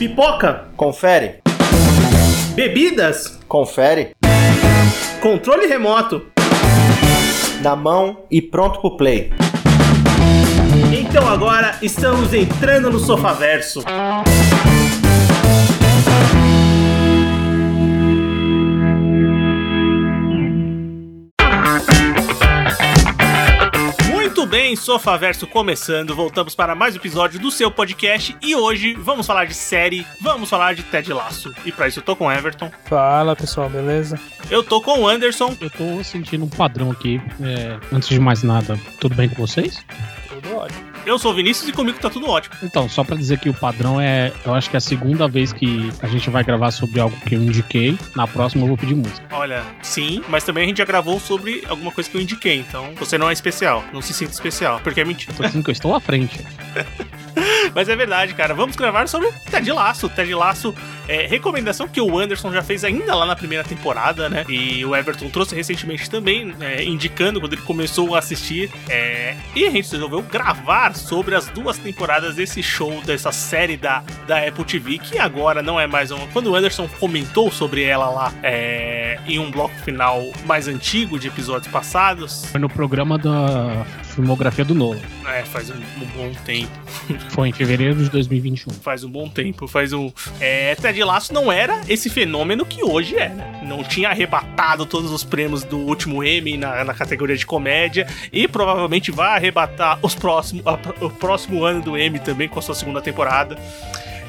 Pipoca. Confere. Bebidas. Confere. Controle remoto. Na mão e pronto pro play. Então agora estamos entrando no Sofaverso. Muito bem, Sofaverso começando. Voltamos para mais um episódio do seu podcast e hoje vamos falar de série, vamos falar de Ted Laço. E para isso eu tô com o Everton, Fala pessoal, beleza? eu tô com o Anderson Eu tô sentindo um padrão aqui. É, antes de mais nada, tudo bem com vocês? Tudo ótimo. Eu sou o Vinícius e comigo tá tudo ótimo. Então, só pra dizer que o padrão é. Eu acho que é a segunda vez que a gente vai gravar sobre algo que eu indiquei. Na próxima eu vou pedir música. Olha, sim, mas também a gente já gravou sobre alguma coisa que eu indiquei, então você não é especial, não se sinta especial, porque é mentira. Tô dizendo que eu estou à frente. Mas é verdade, cara. Vamos gravar sobre Ted Laço. Ted Laço é recomendação que o Anderson já fez ainda lá na primeira temporada, né? E o Everton trouxe recentemente também, é, indicando quando ele começou a assistir. é, e a gente resolveu gravar sobre as duas temporadas desse show, dessa série da, da Apple TV, que agora não é mais uma. Quando o Anderson comentou sobre ela lá é, em um bloco final mais antigo de episódios passados, Foi no programa da filmografia do Nolan. é, faz um, um bom tempo. Foi em fevereiro de 2021. faz um bom tempo, faz um. É, Ted Lasso não era esse fenômeno que hoje é, né? Não tinha arrebatado todos os prêmios do último Emmy na, na categoria de comédia e provavelmente vai arrebatar os próximos, a- o próximo ano do Emmy também com a sua segunda temporada.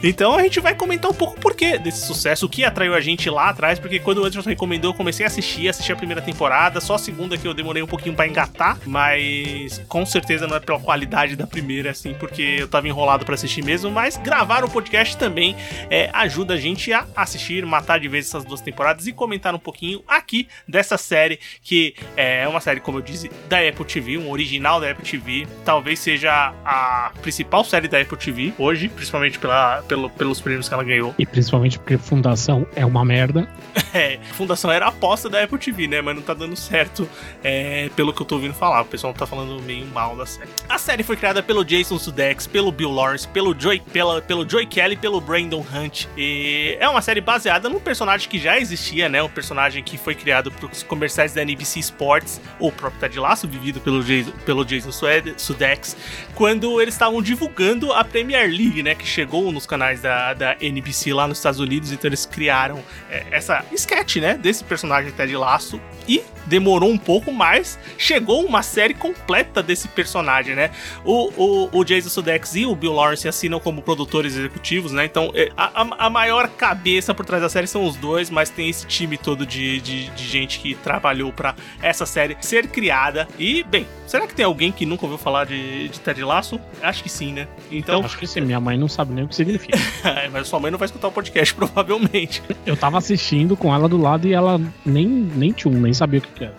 Então a gente vai comentar um pouco o porquê desse sucesso, o que atraiu a gente lá atrás, porque quando o Anderson recomendou, eu comecei a assistir, assisti a primeira temporada, só a segunda que eu demorei um pouquinho pra engatar, mas com certeza não é pela qualidade da primeira, assim, porque eu tava enrolado pra assistir mesmo, mas gravar o podcast também é, ajuda a gente a assistir, matar de vez essas duas temporadas e comentar um pouquinho aqui dessa série, que é uma série, como eu disse, da Apple TV, um original da Apple TV, talvez seja a principal série da Apple TV hoje, principalmente pela, pelo, pelos prêmios que ela ganhou. E principalmente porque Fundação é uma merda. É, Fundação era a aposta da Apple TV, né? Mas não tá dando certo é, pelo que eu tô ouvindo falar. O pessoal tá falando meio mal da série. A série foi criada pelo Jason Sudeikis, pelo Bill Lawrence, pelo Joy, pela, pelo Joy Kelly e pelo Brandon Hunt. E é uma série baseada num personagem que já existia, né? Um personagem que foi criado pros comerciais da NBC Sports, o próprio Ted Lasso, vivido pelo Jason, pelo Jason Sudeikis, quando eles estavam divulgando a Premier League, né? Que chegou nos canais da, da NBC lá nos Estados Unidos. Então eles criaram é, essa sketch, né? Desse personagem Ted Lasso. E demorou um pouco, mas chegou uma série completa desse personagem, né? O, o, o Jason Sudeikis e o Bill Lawrence assinam como produtores executivos, né? Então é, a, a- maior cabeça por trás da série são os dois, mas tem esse time todo de, de, de gente que trabalhou pra essa série ser criada. E, bem, será que tem alguém que nunca ouviu falar de, de Ted Lasso? Acho que sim, né? Então, Acho que sim, minha mãe não sabe nem o que significa. mas sua mãe não vai escutar o podcast, provavelmente. Eu tava assistindo com ela do lado e ela nem, nem tchum, nem sabia o que, que era.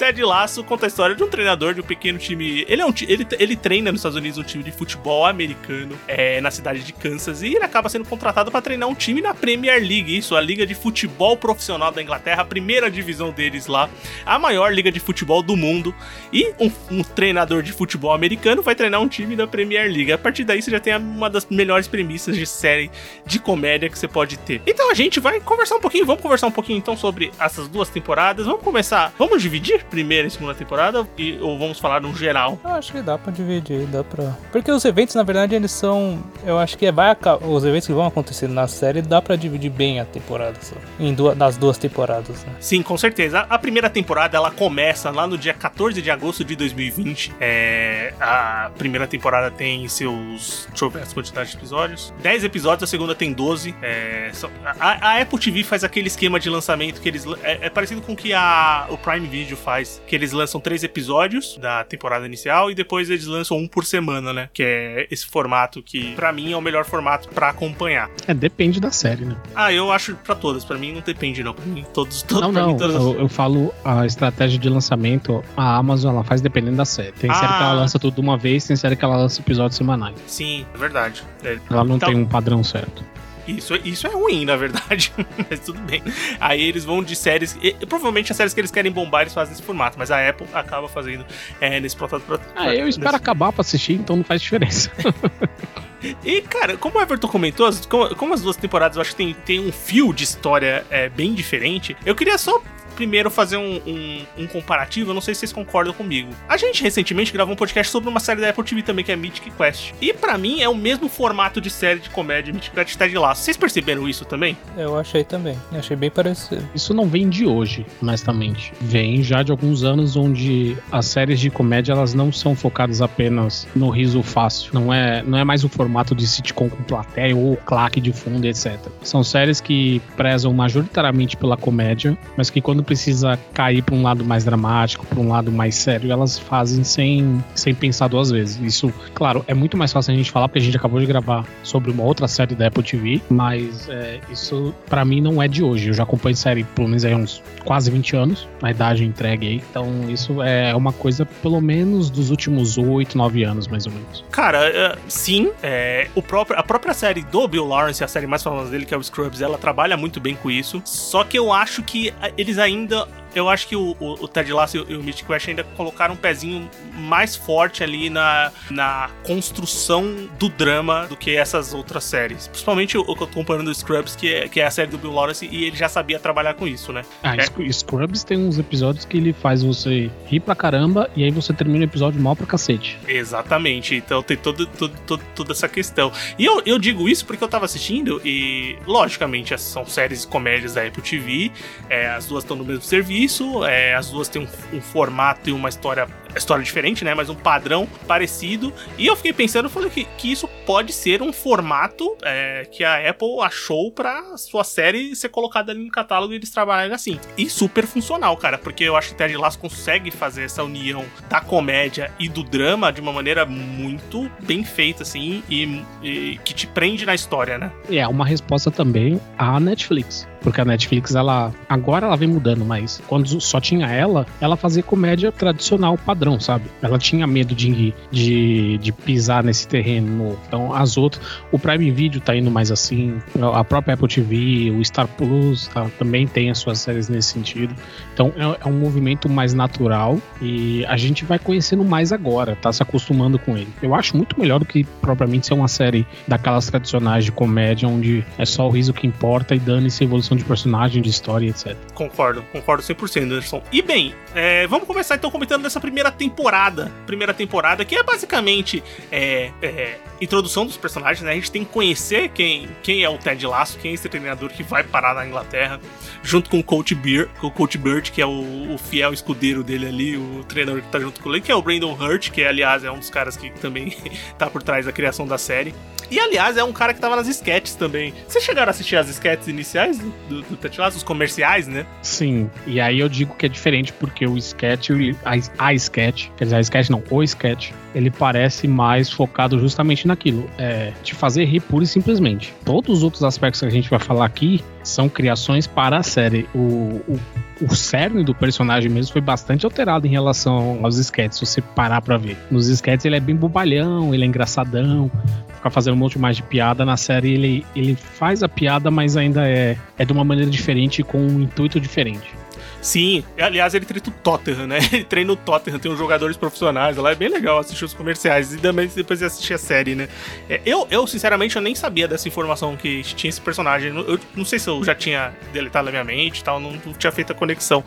Ted Lasso conta a história de um treinador de um pequeno time. Ele, é um, ele, ele treina nos Estados Unidos um time de futebol americano é, na cidade de Kansas e ele acaba sendo contratado para treinar um time na Premier League, isso, a liga de futebol profissional da Inglaterra, a primeira divisão deles lá, a maior liga de futebol do mundo. E um, um treinador de futebol americano vai treinar um time da Premier League. A partir daí você já tem uma das melhores premissas de série de comédia que você pode ter. Então a gente vai conversar um pouquinho, vamos conversar um pouquinho então sobre essas duas temporadas. Vamos começar, vamos dividir primeira e segunda temporada e, ou vamos falar no geral? Eu acho que dá pra dividir, dá pra. Porque os eventos, na verdade, eles são. Eu acho que vai aca- os eventos que vão acontecer na série dá pra dividir bem a temporada só. Em duas, nas duas temporadas, né? Sim, com certeza. A primeira temporada ela começa lá no dia 14 de agosto de 2020. É, a primeira temporada tem seus. Deixa eu ver as quantidades de episódios. 10 episódios, a segunda tem 12. É, são- a, a Apple TV faz aquele esquema de lançamento que eles. É, é parecido com o que a, o Prime Video faz. Que eles lançam três episódios da temporada inicial e depois eles lançam um por semana, né? Que é esse formato que, pra mim, é o melhor formato pra acompanhar. É, depende da série, né? Ah, eu acho pra todas. Pra mim não depende, não. Pra mim, todos. todos Não, pra mim, não. todas as- Eu, eu falo a estratégia de lançamento, a Amazon ela faz dependendo da série. Tem série Ah. que ela lança tudo de uma vez, tem série que ela lança episódios semanais. Sim, é verdade. É, Ela não Então- tem um padrão certo. Isso, isso é ruim, na verdade. mas tudo bem. Aí eles vão de séries. e- provavelmente as séries que eles querem bombar, eles fazem nesse formato. Mas a Apple acaba fazendo é, nesse protótipo. Ah, eu espero acabar pra assistir, então não faz diferença. E, cara, como o Everton comentou, as- como, como as duas temporadas eu acho que tem, tem um fio de história é, bem diferente, eu queria só primeiro fazer um, um- um comparativo, eu não sei se vocês concordam comigo. A gente recentemente gravou um podcast sobre uma série da Apple TV também, que é Mythic Quest. E pra mim é o mesmo formato de série de comédia Mythic Quest Ted Lasso. Vocês perceberam isso também? Eu achei também. Achei bem parecido. Isso não vem de hoje, honestamente. Vem já de alguns anos onde as séries de comédia elas não são focadas apenas no riso fácil. Não é, não é mais o formato de sitcom com plateia ou claque de fundo, etc. São séries que prezam majoritariamente pela comédia, mas que quando precisa cair para um lado mais dramático, para um lado mais sério, elas fazem sem, sem pensar duas vezes. Isso, claro, é muito mais fácil a gente falar porque a gente acabou de gravar sobre uma outra série da Apple TV, mas é, isso para mim não é de hoje. Eu já acompanho série pelo menos aí uns quase 20 anos, na idade entregue aí. Então isso é uma coisa pelo menos dos últimos 8, 9 anos, mais ou menos. Cara, é, sim, é, o próprio, a própria série do Bill Lawrence, a série mais famosa dele, que é o Scrubs, ela trabalha muito bem com isso. Só que eu acho que a- eles ainda. ainda Eu acho que o, o, o Ted Lasso e o, e o Mythic Quest ainda colocaram um pezinho mais forte ali na, na construção do drama do que essas outras séries. Principalmente o, que eu tô comparando o Scrubs, que é, que é a série do Bill Lawrence, e ele já sabia trabalhar com isso, né? Ah, É. Sc- Scrubs tem uns episódios que ele faz você rir pra caramba e aí você termina o episódio mal pra cacete. Exatamente, então tem todo, todo, todo- toda essa questão. E eu, eu digo isso porque eu tava assistindo e, logicamente, essas são séries e comédias da Apple TV, é, as duas estão no mesmo serviço, é, as duas têm um, um formato e uma história, história diferente, né? Mas um padrão parecido. E eu fiquei pensando, eu falei que, que isso pode ser um formato é, que a Apple achou pra sua série ser colocada ali no catálogo e eles trabalharem assim. E super funcional, cara, porque eu acho que Ted Lasso consegue fazer essa união da comédia e do drama de uma maneira muito bem feita, assim, e, e que te prende na história, né? E é uma resposta também à Netflix. Porque a Netflix, ela. Agora ela vem mudando, mas quando só tinha ela, ela fazia comédia tradicional padrão, sabe? Ela tinha medo de, de, de pisar nesse terreno novo. Então, as outras. O Prime Video tá indo mais assim. A própria Apple TV, o Star Plus tá, também tem as suas séries nesse sentido. Então, é, é um movimento mais natural e a gente vai conhecendo mais agora, tá se acostumando com ele. Eu acho muito melhor do que propriamente ser uma série daquelas tradicionais de comédia, onde é só o riso que importa e dane-se a evolução de personagem, de história, etc. Concordo, concordo 100%, Anderson. E bem, é, vamos começar então comentando dessa primeira temporada. Primeira temporada, que é basicamente é, é, introdução dos personagens, né? A gente tem que conhecer quem, quem é o Ted Lasso, quem é esse treinador que vai parar na Inglaterra, junto com o Coach Beard, com o Coach Bird, que é o, o fiel escudeiro dele ali, o treinador que tá junto com ele, que é o Brandon Hurt, que aliás é um dos caras que também tá por trás da criação da série. E aliás, é um cara que tava nas sketches também. Vocês chegaram a assistir as sketches iniciais do, do, do Ted Lasso, os comerciais, né? Sim, e aí eu digo que é diferente porque o sketch, a, a sketch, quer dizer, a sketch não, o sketch, ele parece mais focado justamente naquilo, é, de fazer rir pura e simplesmente. Todos os outros aspectos que a gente vai falar aqui são criações para a série. O, o, o cerne do personagem mesmo foi bastante alterado em relação aos sketches, se você parar pra ver. Nos sketches ele é bem bobalhão, ele é engraçadão, fica fazendo um monte mais de piada. Na série ele, ele faz a piada, mas ainda é, é de uma maneira diferente, com um intuito diferente. Sim, aliás, ele treina o Tottenham, né? Ele treina o Tottenham, tem uns jogadores profissionais lá, é bem legal assistir os comerciais e também depois assistir a série, né? É, Eu, eu, sinceramente, eu nem sabia dessa informação que tinha esse personagem. Eu não sei se eu já tinha deletado na minha mente e tal, não, tinha feito a conexão.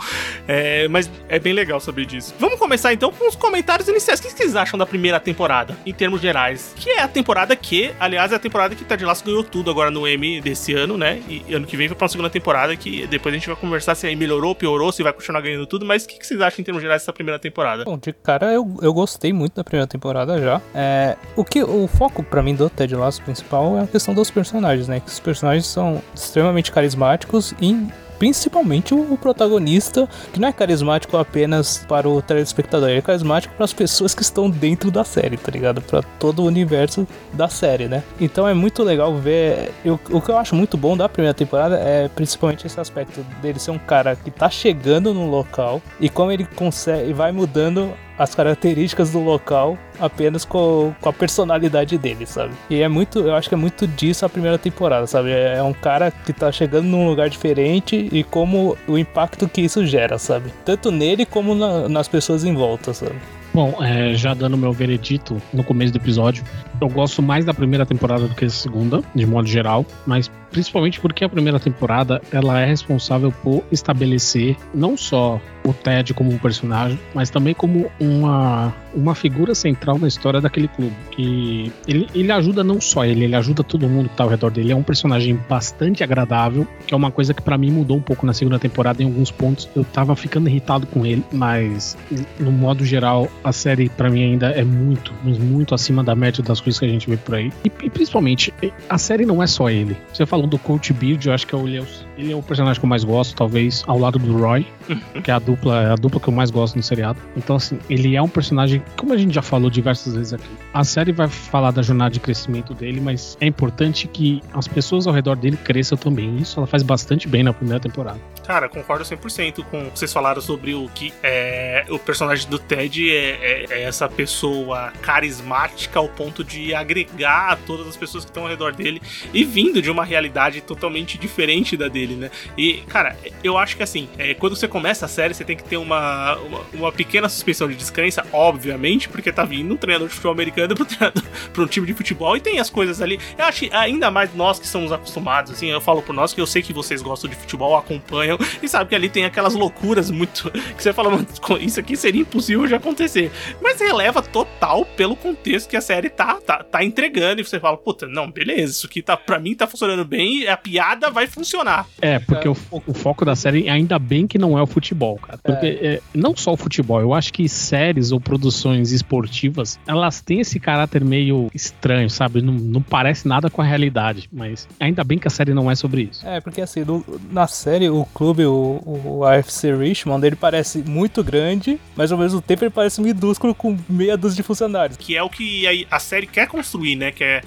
É, mas é bem legal saber disso. Vamos começar então com os comentários iniciais. O que vocês acham da primeira temporada, em termos gerais? Que é a temporada que, aliás, é a temporada que Ted Lasso ganhou tudo agora no Emmy desse ano, né? E ano que vem vai pra uma segunda temporada que depois a gente vai conversar se aí melhorou, piorou, se vai continuar ganhando tudo. Mas o que vocês acham em termos gerais dessa primeira temporada? Bom, de cara eu, eu gostei muito da primeira temporada já. É, o que o foco pra mim do Ted Lasso principal é a questão dos personagens, né? Que os personagens são extremamente carismáticos e principalmente o, protagonista, que não é carismático apenas para o telespectador, ele é carismático para as pessoas que estão dentro da série, tá ligado? Para todo o universo da série, né? Então é muito legal ver. Eu, o que eu acho muito bom da primeira temporada é principalmente esse aspecto dele ser um cara que tá chegando no local e como ele consegue vai mudando as características do local apenas com, com a personalidade dele, sabe? E é muito, eu acho que é muito disso a primeira temporada, sabe? É um cara que tá chegando num lugar diferente e como o impacto que isso gera, sabe? Tanto nele como na- nas pessoas em volta, sabe? Bom, é, já dando meu veredito no começo do episódio, eu gosto mais da primeira temporada do que da segunda, de modo geral, mas principalmente porque a primeira temporada ela é responsável por estabelecer não só o Ted como um personagem, mas também como uma, uma figura central na história daquele clube. Que ele, ele ajuda não só ele, ele ajuda todo mundo que tá ao redor dele. É um personagem bastante agradável, que é uma coisa que para mim mudou um pouco na segunda temporada em alguns pontos. Eu tava ficando irritado com ele, mas no modo geral a série para mim ainda é muito, muito acima da média das coisas que a gente vê por aí. E, e principalmente, a série não é só ele. Você falou do Coach Beard, eu acho que é o, ele é o personagem que eu mais gosto, talvez ao lado do Roy, que é a dupla, é a dupla que eu mais gosto no seriado. Então, assim, ele é um personagem, como a gente já falou diversas vezes aqui. A série vai falar da jornada de crescimento dele, mas é importante que as pessoas ao redor dele cresçam também. Isso ela faz bastante bem na primeira temporada. Cara, concordo 100% com o que vocês falaram sobre o que é, o personagem do Ted é, é, é, essa pessoa carismática ao ponto de agregar todas as pessoas que estão ao redor dele e vindo de uma realidade totalmente diferente da dele, né? E, cara, eu acho que assim, é, quando você começa a série, você tem que ter uma, uma, uma, pequena suspensão de descrença, obviamente, porque tá vindo um treinador de futebol americano para um time de futebol e tem as coisas ali. Eu acho ainda mais nós que somos acostumados, assim, eu falo por nós que eu sei que vocês gostam de futebol, acompanham e sabe que ali tem aquelas loucuras muito. que você fala, isso aqui seria impossível de acontecer. Mas releva total pelo contexto que a série tá, tá, tá entregando e você fala, puta, não, beleza, isso aqui tá, pra mim tá funcionando bem, a piada vai funcionar. É, porque o, o foco da série, ainda bem que não é o futebol, cara. Porque é. É, não só o futebol, eu acho que séries ou produções esportivas, elas têm esse caráter meio estranho, sabe? Não, não parece nada com a realidade, mas ainda bem que a série não é sobre isso. É, porque assim, no, na série, o clube, o, o AFC Richmond, ele parece muito grande, mas ao mesmo tempo ele parece minúsculo com meia dúzia de funcionários. Que é o que a, a série quer construir, né? Que é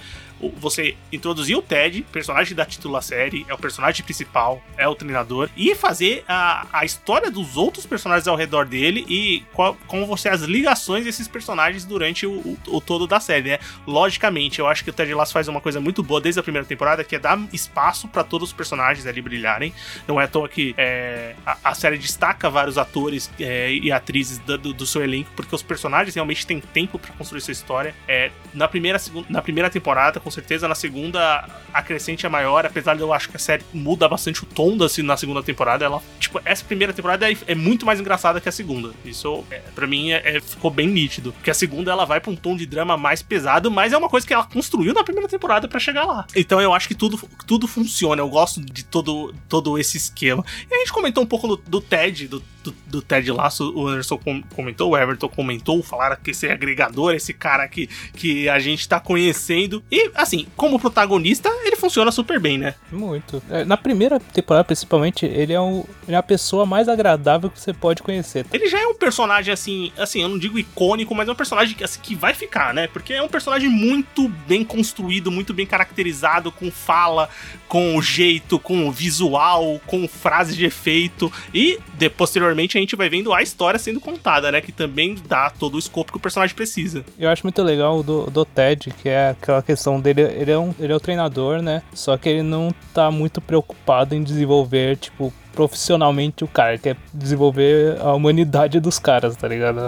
você introduzir o Ted, personagem da titular série, é o personagem principal, é o treinador, e fazer a, a história dos outros personagens ao redor dele e qual, como você as ligações desses personagens durante o, o, o, todo da série, né? Logicamente, eu acho que o Ted Lasso faz uma coisa muito boa desde a primeira temporada, que é dar espaço para todos os personagens ali brilharem. Não é à toa que é, a, a, série destaca vários atores é, e atrizes do, do, do, seu elenco, porque os personagens realmente têm tempo para construir sua história. É, na, primeira, na primeira temporada, com certeza. Na segunda, a crescente é maior, apesar de eu acho que a série muda bastante o tom da, na segunda temporada. Ela, tipo, essa primeira temporada é, é muito mais engraçada que a segunda. Isso, é, para mim, é, é, ficou bem nítido. Porque a segunda, ela vai pra um tom de drama mais pesado, mas é uma coisa que ela construiu na primeira temporada para chegar lá. Então eu acho que tudo, tudo funciona. Eu gosto de todo, todo esse esquema. E a gente comentou um pouco do, do TED, do do, do Ted Lasso, o Anderson comentou, o Everton comentou, falaram que esse agregador, esse cara que, que a gente tá conhecendo. E, assim, como protagonista, ele funciona super bem, né? Muito. É, na primeira temporada, principalmente, ele é, um, ele é a pessoa mais agradável que você pode conhecer. Ele já é um personagem, assim, assim, eu não digo icônico, mas é um personagem assim, que vai ficar, né? Porque é um personagem muito bem construído, muito bem caracterizado, com fala, com jeito, com visual, com frases de efeito. E, de, posteriormente, posteriormente a gente vai vendo a história sendo contada, né? Que também dá todo o escopo que o personagem precisa. Eu acho muito legal do, do Ted, que é aquela questão dele, ele é, um, ele é o treinador, né? Só que ele não tá muito preocupado em desenvolver, tipo, profissionalmente o cara, quer desenvolver a humanidade dos caras, tá ligado?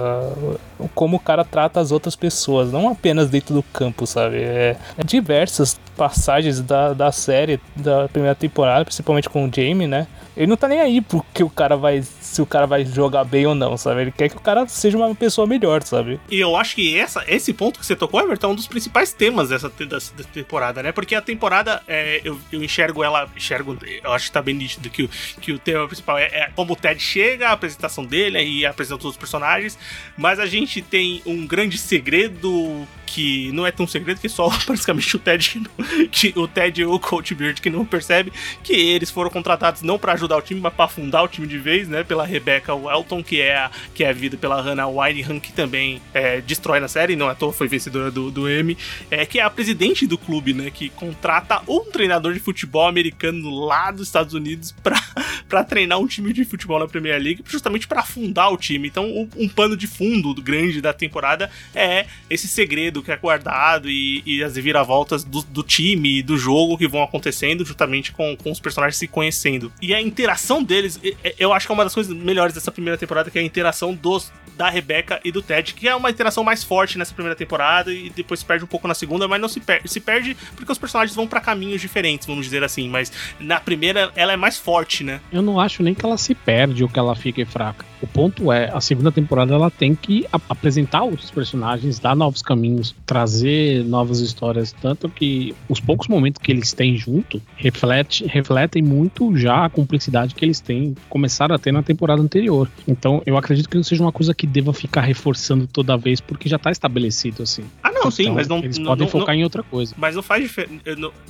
Como o cara trata as outras pessoas, não apenas dentro do campo, sabe? É, é diversas passagens da, da série, da primeira temporada, principalmente com o Jamie, né? Ele não tá nem aí porque o cara vai. Se o cara vai jogar bem ou não, sabe? Ele quer que o cara seja uma pessoa melhor, sabe? E eu acho que essa, esse ponto que você tocou, Everton, é um dos principais temas dessa, dessa temporada, né? Porque a temporada, é, eu, eu, enxergo ela. Enxergo. Eu acho que tá bem nítido que o, que o tema principal é, é como o Ted chega, a apresentação dele e apresenta todos os personagens. Mas a gente tem um grande segredo que não é tão segredo que só basicamente o Ted que o Ted e o Coach Beard que não percebe que eles foram contratados não para ajudar o time, mas para afundar o time de vez, né? Pela Rebecca Welton, que é a, que é vida pela Hannah Winehan, que também é, destrói na série, não é à toa, foi vencedora do, do Emmy, é, que é a presidente do clube, né? Que contrata um treinador de futebol americano lá dos Estados Unidos para treinar um time de futebol na Premier League, justamente para afundar o time. Então, um, um pano de fundo grande da temporada é esse segredo que é guardado e, e as viravoltas do, do time e do jogo que vão acontecendo juntamente com, com os personagens se conhecendo. E a interação deles, eu acho que é uma das coisas melhores dessa primeira temporada, que é a interação dos da Rebecca e do Ted, que é uma interação mais forte nessa primeira temporada e depois se perde um pouco na segunda, mas não se perde. Se perde porque os personagens vão para caminhos diferentes, vamos dizer assim. Mas na primeira ela é mais forte, né? Eu não acho nem que ela se perde ou que ela fique fraca. O ponto é, a segunda temporada ela tem que apresentar outros personagens, dar novos caminhos, trazer novas histórias, tanto que os poucos momentos que eles têm junto reflete, refletem muito já a cumplicidade que eles têm, começaram a ter na temporada anterior. Então, eu acredito que não seja uma coisa que deva ficar reforçando toda vez, porque já tá estabelecido assim. Ah, não, então, sim, mas não. Eles não, podem não, focar não, em outra coisa. Mas não faz diferença.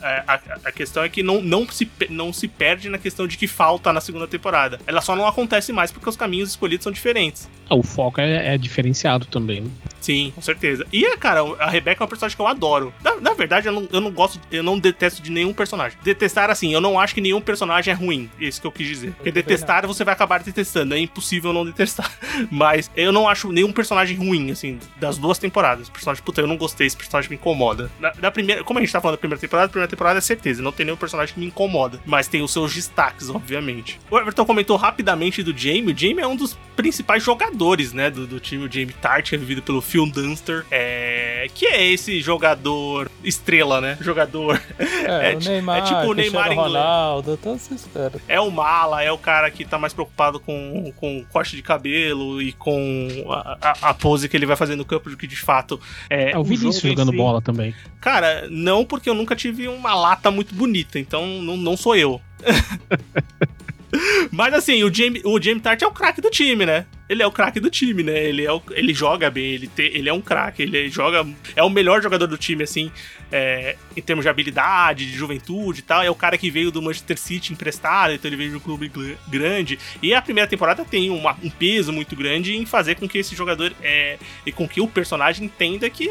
É, a, a questão é que não, não, se, não se perde na questão de que falta na segunda temporada. Ela só não acontece mais porque os caminhos escolhidos são diferentes. O foco é, é diferenciado também. Sim, com certeza. E, cara, a Rebecca é uma personagem que eu adoro. Na, na verdade, eu não, eu não gosto, eu não detesto de nenhum personagem. Detestar, assim, eu não acho que nenhum personagem é ruim. Isso que eu quis dizer. Porque detestar, você vai acabar detestando. É impossível não detestar. Mas eu não acho nenhum personagem ruim, assim, das duas temporadas. Personagem, puta, eu não gostei, esse personagem me incomoda. Na, na primeira, como a gente tá falando da primeira temporada, a primeira temporada é certeza. Não tem nenhum personagem que me incomoda. Mas tem os seus destaques, obviamente. O Everton comentou rapidamente do Jamie. O Jamie é um dos principais jogadores, né, do, do time. O Jamie Tart, que é vivido pelo Phil Dunster. É, que é esse jogador estrela, né? Jogador. É, é, o Neymar, é tipo o Neymar inglês. Ronaldo, todos esses caras. É o mala, é o cara que tá mais preocupado com, com corte de cabelo e com a, a, a pose que ele vai fazer no campo do que de fato é. É o Vinícius jogando si. bola também. Cara, não, porque eu nunca tive uma lata muito bonita, então não, não sou eu. Mas assim, o Jamie, o Jamie Tart é o craque do time, né? Ele é o craque do time, né? Ele, é o, ele joga bem, ele, te, ele é um craque, ele joga. É o melhor jogador do time, assim, é, em termos de habilidade, de juventude e tal. É o cara que veio do Manchester City emprestado, então ele veio de um clube grande. E a primeira temporada tem uma, um peso muito grande em fazer com que esse jogador é, e com que o personagem entenda que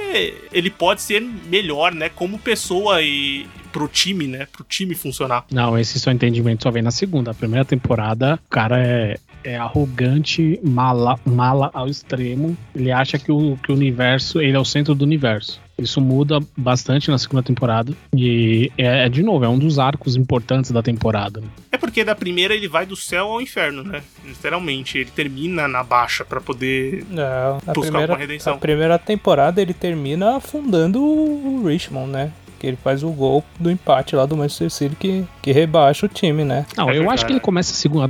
ele pode ser melhor, né? Como pessoa e pro time, né? Pro time funcionar. Não, esse seu entendimento só vem na segunda. A primeira temporada, o cara é, é arrogante, mala, mala ao extremo. Ele acha que o, que o universo, ele é o centro do universo. Isso muda bastante na segunda temporada. E é, é, de novo, é um dos arcos importantes da temporada. É porque da primeira ele vai do céu ao inferno, né? Literalmente. Ele termina na baixa para poder Não, buscar primeira, uma redenção. A primeira temporada ele termina afundando o Richmond, né? Que ele faz o gol do empate lá do Manchester City que, que rebaixa o time, né? Não, é eu acho que ele começa a segunda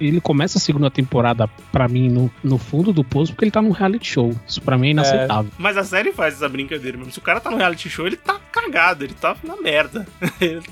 ele começa a segunda temporada para mim no, no fundo do poço porque ele tá no reality show. Isso para mim é inaceitável. É. Mas a série faz essa brincadeira mesmo. Se o cara tá no reality show, ele tá cagado, ele tá na merda. ele,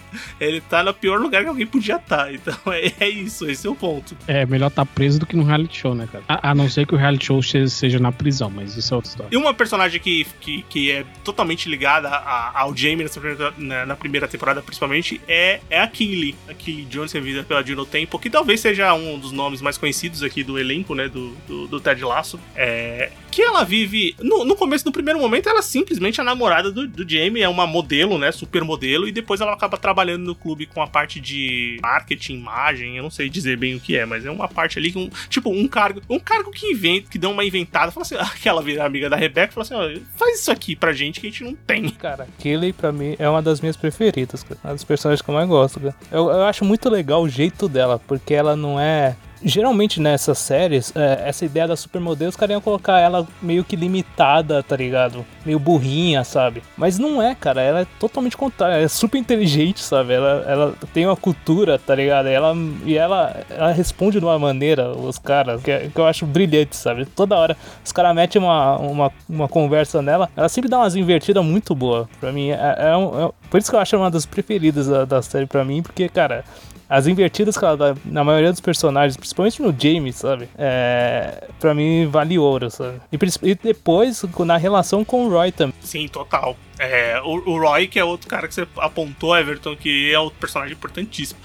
ele tá no pior lugar que alguém podia estar. Tá. Então é, é, isso, esse é o ponto. É, melhor tá preso do que no reality show, né, cara? A, a não ser que o reality show seja na prisão, mas isso é outra história. E uma personagem que, que, que é totalmente ligada ao James nessa primeira, na, na, primeira temporada, principalmente, é, é a Killy. A Killy Jones, servida pela Dino Tempo, que talvez seja um dos nomes mais conhecidos aqui do elenco, né? Do, do, do Ted Lasso. É, que ela vive. No, no começo, no primeiro momento, ela é simplesmente a namorada do, do Jamie, é uma modelo, né? Super modelo, e depois ela acaba trabalhando no clube com a parte de marketing, imagem, eu não sei dizer bem o que é, mas é uma parte ali, um, tipo, um cargo. Um cargo que inventa, que dá uma inventada, fala assim, aquela amiga da Rebecca, fala assim, ó, faz isso aqui pra gente que a gente não tem. Cara, Kelly pra mim é uma das minhas preferidas, cara. Uma das personagens que eu mais gosto, cara. Eu, eu acho muito legal o jeito dela, porque ela não é geralmente nessas séries, é, essa ideia da supermodelo, os caras iam colocar ela meio que limitada, tá ligado? Meio burrinha, sabe? Mas não é, cara. Ela é totalmente contrária. Ela é super inteligente, sabe? Ela, ela tem uma cultura, tá ligado? E ela, e ela, ela responde de uma maneira, os caras, que, que eu acho brilhante, sabe? Toda hora os caras metem uma, uma, uma conversa nela, ela sempre dá umas invertidas muito boas. Pra mim, é, é, é, por isso que eu acho uma das preferidas da, da série pra mim, porque, cara, as invertidas que ela dá na maioria dos personagens, principalmente no James, sabe? É, pra mim vale ouro, sabe? E, e depois na relação com o Roy também. Sim, total. É, o, o Roy, que é outro cara que você apontou, Everton, que é outro personagem importantíssimo.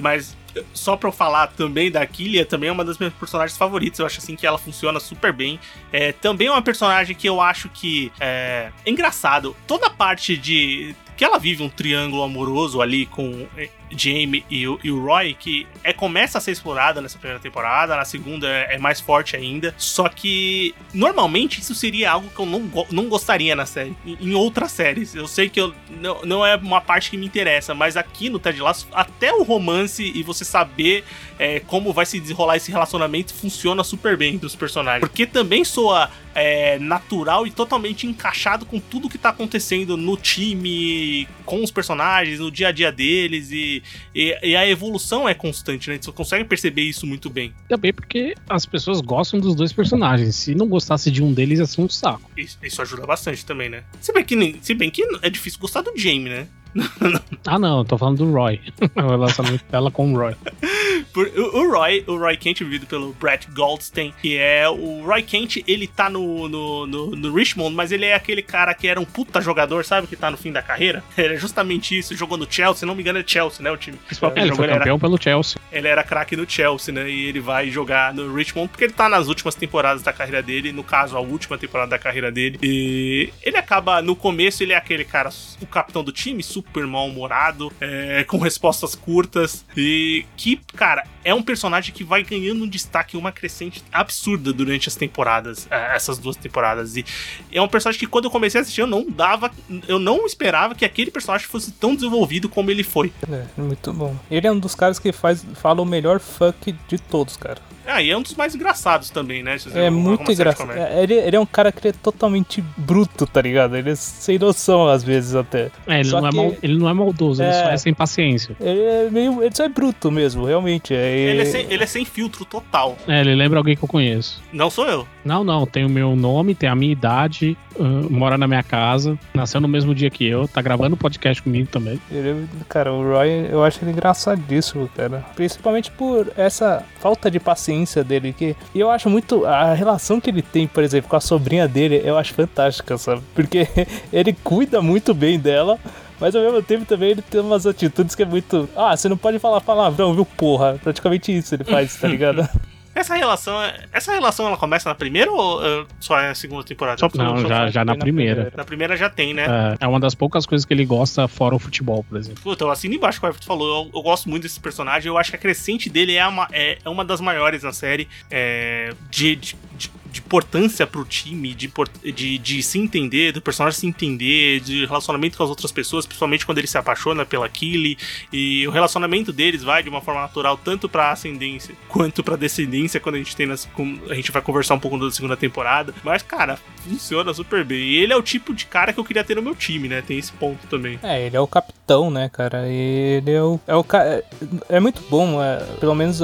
Mas só pra eu falar também da Killia, também é uma das minhas personagens favoritas. Eu acho assim que ela funciona super bem. É, também é uma personagem que eu acho que é, é engraçado. Toda parte de que ela vive um triângulo amoroso ali com eh, Jamie e o, e o Roy, que é, começa a ser explorada nessa primeira temporada, na segunda é, é mais forte ainda. Só que normalmente isso seria algo que eu não, não gostaria na série, em, em outras séries. Eu sei que eu, não, não é uma parte que me interessa, mas aqui no Ted Lasso, até o romance e você saber é, como vai se desenrolar esse relacionamento funciona super bem dos personagens. Porque também soa é, natural e totalmente encaixado com tudo que tá acontecendo no time, com os personagens, no dia a dia deles e, e, e a evolução é constante, né? Você consegue perceber isso muito bem. Também porque as pessoas gostam dos dois personagens. Se não gostasse de um deles, ia ser um saco. Isso, isso ajuda bastante também, né? Se bem, que, se bem que é difícil gostar do Jamie, né? ah, não, eu tô falando do Roy. o relacionamento dela com o Roy. Por, o, o, Roy, o Roy Kent, vivido pelo Brett Goldstein, que é o Roy Kent, ele tá no, no, no, no, Richmond, mas ele é aquele cara que era um puta jogador, sabe? Que tá no fim da carreira. Ele é justamente isso, jogou no Chelsea, se não me engano é Chelsea, né? O time principal é, ele foi campeão era, pelo Chelsea. Ele era craque no Chelsea, né? E ele vai jogar no Richmond porque ele tá nas últimas temporadas da carreira dele, no caso, a última temporada da carreira dele. E ele acaba, no começo, ele é aquele cara, o capitão do time, super mal-humorado, é, com respostas curtas e que, cara, é um personagem que vai ganhando um destaque, uma crescente absurda durante as temporadas, é, essas duas temporadas. E é um personagem que quando eu comecei a assistir, eu não dava, eu não esperava que aquele personagem fosse tão desenvolvido como ele foi. É, muito bom. Ele é um dos caras que faz, fala o melhor fuck de todos, cara. Ah, e é um dos mais engraçados também, né? É muito engraçado. É, ele, ele, é um cara que é totalmente bruto, tá ligado? Ele é sem noção às vezes até. É, ele, não, é mal, ele não é maldoso, é, ele só é sem paciência. Ele é meio. Ele só é bruto mesmo, realmente. É, ele, é sem, ele é sem filtro total. É, ele lembra alguém que eu conheço. Não sou eu. Não, não. Tem o meu nome, tem a minha idade, uh, mora na minha casa, nasceu no mesmo dia que eu, tá gravando podcast comigo também. Ele, cara, o Roy, eu acho ele engraçadíssimo, cara. Principalmente por essa falta de paciência dele. Que, e eu acho muito. A relação que ele tem, por exemplo, com a sobrinha dele, eu acho fantástica, sabe? Porque ele cuida muito bem dela. Mas ao mesmo tempo também ele tem umas atitudes que é muito. Ah, você não pode falar palavrão, viu, porra? Praticamente isso ele faz, tá ligado? Essa relação, essa relação ela começa na primeira ou uh, só é a segunda temporada? Só, não, só, já, já na, na primeira. primeira. Na primeira já tem, né? É, é, uma das poucas coisas que ele gosta fora o futebol, por exemplo. Puta, eu assino embaixo o que o falou. Eu, eu, gosto muito desse personagem. Eu acho que a crescente dele é uma, é, é uma das maiores na série. É, de, de, de de importância pro time, de, de, de se entender, do personagem se entender, de relacionamento com as outras pessoas, principalmente quando ele se apaixona pela Killy. E o relacionamento deles vai de uma forma natural tanto pra ascendência quanto pra descendência, quando a gente tem nas, a gente vai conversar um pouco da segunda temporada. Mas, cara, funciona super bem. E ele é o tipo de cara que eu queria ter no meu time, né? Tem esse ponto também. É, ele é o capitão, né, cara? Ele é o. É, o, é, é muito bom, é, pelo menos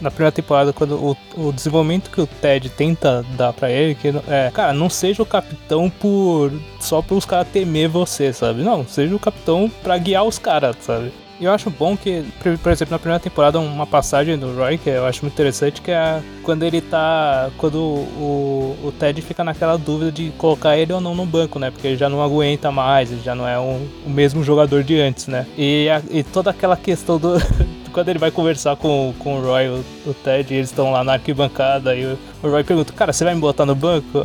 na primeira temporada, quando o, o desenvolvimento que o Ted tenta dar para ele que é, cara, não seja o capitão por só para os caras temer você, sabe? Não, seja o capitão para guiar os caras, sabe? E eu acho bom que, por exemplo, na primeira temporada, uma passagem do Roy que eu acho muito interessante, que é quando ele tá. Quando o, o Ted fica naquela dúvida de colocar ele ou não no banco, né? Porque ele já não aguenta mais, ele já não é um, o mesmo jogador de antes, né? E, a, e toda aquela questão do. quando ele vai conversar com, com o Roy, o, o Ted, eles estão lá na arquibancada e o, o, Roy pergunta, cara, você vai me botar no banco?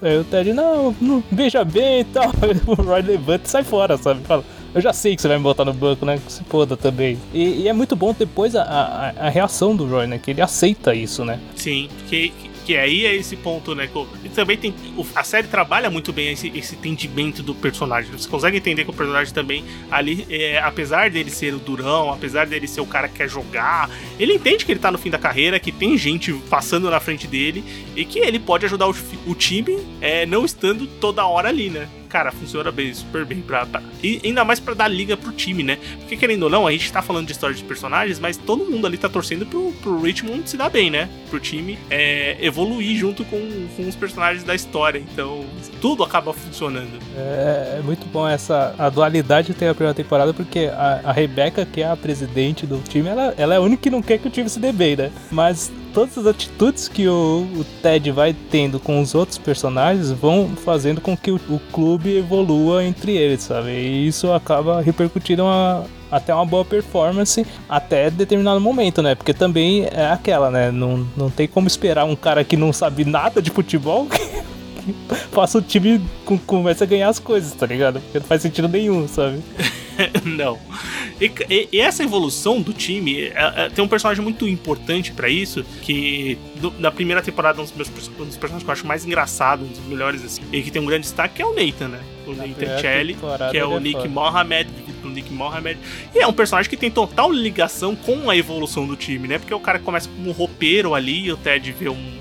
Aí, o Ted, não, não, veja bem e tal. O Roy levanta e sai fora, sabe? Fala, eu já sei que você vai me botar no banco, né? Que se foda também. E, e é muito bom depois a, a, a, reação do Roy, né? Que ele aceita isso, né? Sim, que, que aí é esse ponto, né? E também tem. A série trabalha muito bem esse, esse entendimento do personagem. Você consegue entender que o personagem também, ali, é, apesar dele ser o durão, apesar dele ser o cara que quer jogar, ele entende que ele tá no fim da carreira, que tem gente passando na frente dele e que ele pode ajudar o, o time é, não estando toda hora ali, né? Cara, funciona bem, super bem pra, pra, E ainda mais para dar liga pro time, né? Porque querendo ou não, a gente tá falando de história de personagens, mas todo mundo ali tá torcendo pro, pro Richmond se dar bem, né? Pro time é, evoluir junto com, com os personagens da história. Então, tudo acaba funcionando. É, é muito bom essa a dualidade ter a primeira temporada, porque a, a Rebecca, que é a presidente do time, ela, ela é a única que não quer que o time se dê bem, né? Mas todas as atitudes que o, o, Ted vai tendo com os outros personagens vão fazendo com que o, o clube evolua entre eles, sabe? E isso acaba repercutindo uma, até uma boa performance até determinado momento, né? Porque também é aquela, né? Não, não tem como esperar um cara que não sabe nada de futebol faça o time com, comece a ganhar as coisas, tá ligado? Porque não faz sentido nenhum, sabe? não. E, e, e, essa evolução do time, é, é, tem um personagem muito importante para isso, que do, na primeira temporada, um dos, meus, um dos personagens que eu acho mais engraçado, um dos melhores, assim, e que tem um grande destaque, que é o Nathan, né? O na Nathan Shelley, que é o é Nick Mohammed, o Nick Mohammed. E é um personagem que tem total ligação com a evolução do time, né? Porque o cara começa como um roupeiro ali, e o Ted vê um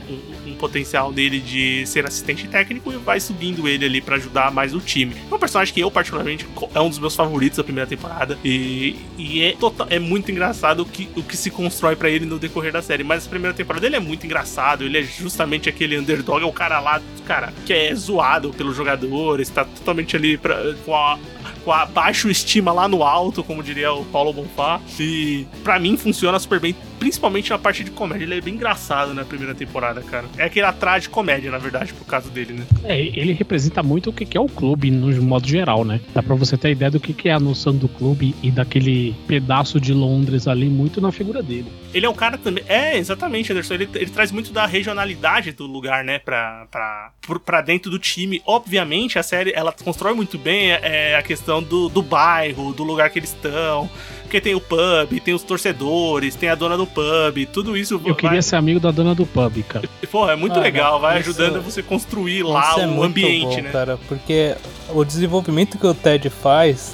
potencial dele de ser assistente técnico e vai subindo ele ali para ajudar mais o time. É um personagem que eu, particularmente, é um dos meus favoritos da primeira temporada. E, e é, total, é muito engraçado o que, o que se constrói para ele no decorrer da série. Mas a primeira temporada ele é muito engraçado. Ele é justamente aquele underdog, é o cara lá, cara, que é zoado pelos jogadores, tá totalmente ali pra, com a com a baixa estima lá no alto, como diria o Paulo Bonfá. E para mim funciona super bem principalmente na parte de comédia. Ele é bem engraçado na primeira temporada, cara. É aquele atrás de comédia, na verdade, por causa dele, né? É, ele representa muito o que é o clube no modo geral, né? Dá pra você ter ideia do que é a noção do clube e daquele pedaço de Londres ali, muito na figura dele. Ele é um cara também. É, exatamente, Anderson. Ele, ele traz muito da regionalidade do lugar, né? Pra, pra, pra dentro do time. Obviamente, a série ela constrói muito bem é, a questão do, do bairro, do lugar que eles estão. Porque tem o pub, tem os torcedores, tem a dona do pub, tudo isso. Eu vai... queria ser amigo da dona do pub, cara. Pô, é muito ah, legal, vai isso, ajudando você construir lá o é ambiente, bom, né? Cara, porque o desenvolvimento que o TED faz,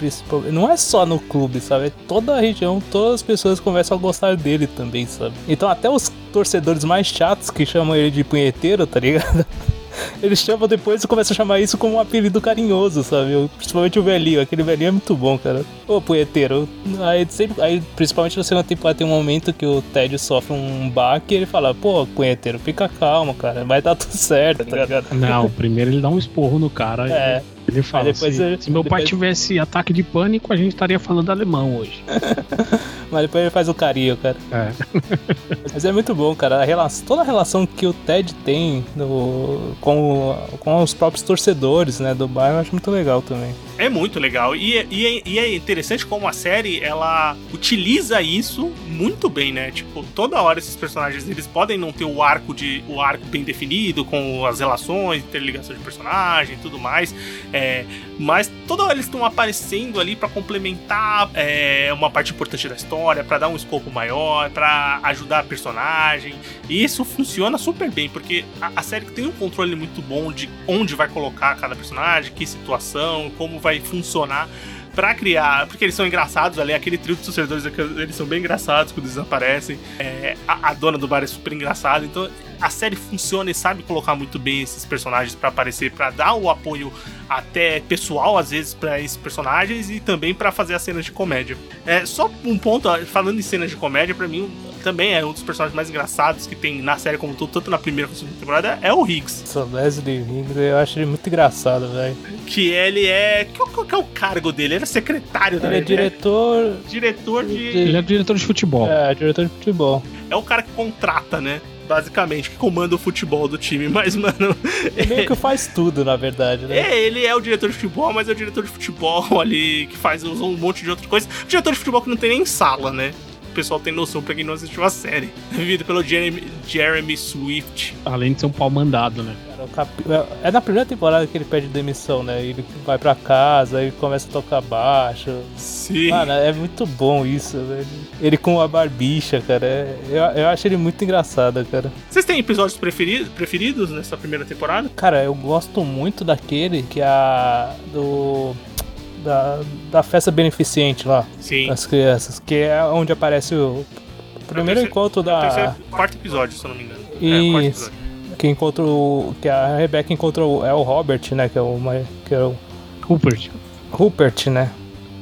não é só no clube, sabe? É toda a região, todas as pessoas começam a gostar dele também, sabe? Então até os torcedores mais chatos que chamam ele de punheteiro, tá ligado? Eles chamam depois e começam a chamar isso como um apelido carinhoso, sabe? Principalmente o velhinho. Aquele velhinho é muito bom, cara. Ô, punheteiro. Aí, sempre, aí, principalmente na segunda temporada, tem um momento que o Ted sofre um baque e ele fala: pô, punheteiro, fica calmo, cara. Vai dar tudo certo, tá ligado? Não, primeiro ele dá um esporro no cara. É. Ele fala depois, assim, se meu depois... pai tivesse ataque de pânico, a gente estaria falando alemão hoje. Mas depois ele faz o carinho, cara. É. Mas é muito bom, cara. A relação, toda a relação que o Ted tem no, com, com os próprios torcedores, né, do bairro, eu acho muito legal também. É muito legal. E, é, e, é, e é interessante como a série, ela utiliza isso muito bem, né? Tipo, toda hora esses personagens, eles podem não ter o arco de o arco bem definido, com as relações, interligação de personagem e tudo mais. É, mas toda hora eles estão aparecendo ali para complementar é, uma parte importante da história, para dar um escopo maior, para ajudar a personagem. E isso funciona super bem, porque a, a série tem um controle muito bom de onde vai colocar cada personagem, que situação, como vai funcionar para criar, porque eles são engraçados ali, aquele trio de torcedores, eles são bem engraçados quando eles aparecem. É, a, a, dona do bar é super engraçada, então a série funciona e sabe colocar muito bem esses personagens para aparecer, para dar o apoio até pessoal às vezes para esses personagens e também para fazer as cenas de comédia. É só um ponto falando em cenas de comédia, para mim também é um dos personagens mais engraçados que tem na série como todo, tanto na primeira como na segunda temporada, é o Higgs. Sou Leslie Higgs, eu acho ele muito engraçado, velho. Que ele é. Qual, que é o cargo dele? Ele é secretário Ele é diretor. Diretor de. Ele é diretor de futebol. É, diretor de futebol. É o cara que contrata, né? Basicamente, que comanda o futebol do time, mas, mano. Ele meio que faz tudo, na verdade, né? É, ele é o diretor de futebol, mas é o diretor de futebol ali que faz um monte de outras coisas. O diretor de futebol que não tem nem sala, né? Pessoal tem noção pra quem não assistiu a série. Vivido pelo Jeremy, Jeremy Swift. Além de ser um pau mandado, né? É na primeira temporada que ele pede demissão, né? Ele vai pra casa e começa a tocar baixo. Sim. Mano, é muito bom isso, velho. Ele com a barbicha, cara. É, eu, eu acho ele muito engraçado, cara. Vocês têm episódios preferidos, preferidos nessa primeira temporada? Cara, eu gosto muito daquele que é a. do da, da festa beneficente lá. Sim. Das crianças, que é onde aparece o primeiro terceiro, encontro da. Terceiro, quarto episódio, se eu não me engano. E é, que encontra o. Que a Rebecca encontrou. É o Robert, né? Que é o. Que é o Rupert. Rupert, né?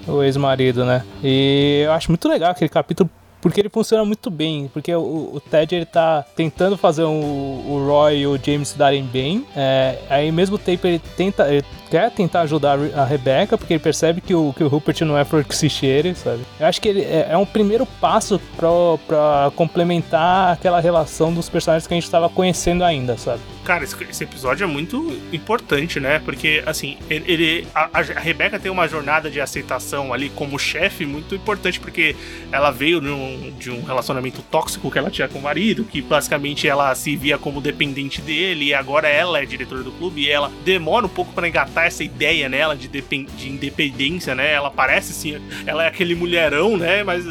O ex-marido, né? E eu acho muito legal aquele capítulo porque ele funciona muito bem, porque o, o Ted ele tá tentando fazer o, o Roy e o James se darem bem, é, aí ao mesmo tempo ele tenta, ele quer tentar ajudar a Rebecca, porque ele percebe que o, que o Rupert não é flor que se cheire, sabe? Eu acho que ele é, é um primeiro passo pra complementar aquela relação dos personagens que a gente tava conhecendo ainda, sabe? Cara, esse, esse episódio é muito importante, né? Porque, assim, ele, ele a, a Rebeca tem uma jornada de aceitação ali como chefe muito importante, porque ela veio num, de um relacionamento tóxico que ela tinha com o marido, que basicamente ela se via como dependente dele, e agora ela é diretora do clube, e ela demora um pouco para engatar essa ideia nela de, de independência, né? Ela parece, sim, ela é aquele mulherão, né? Mas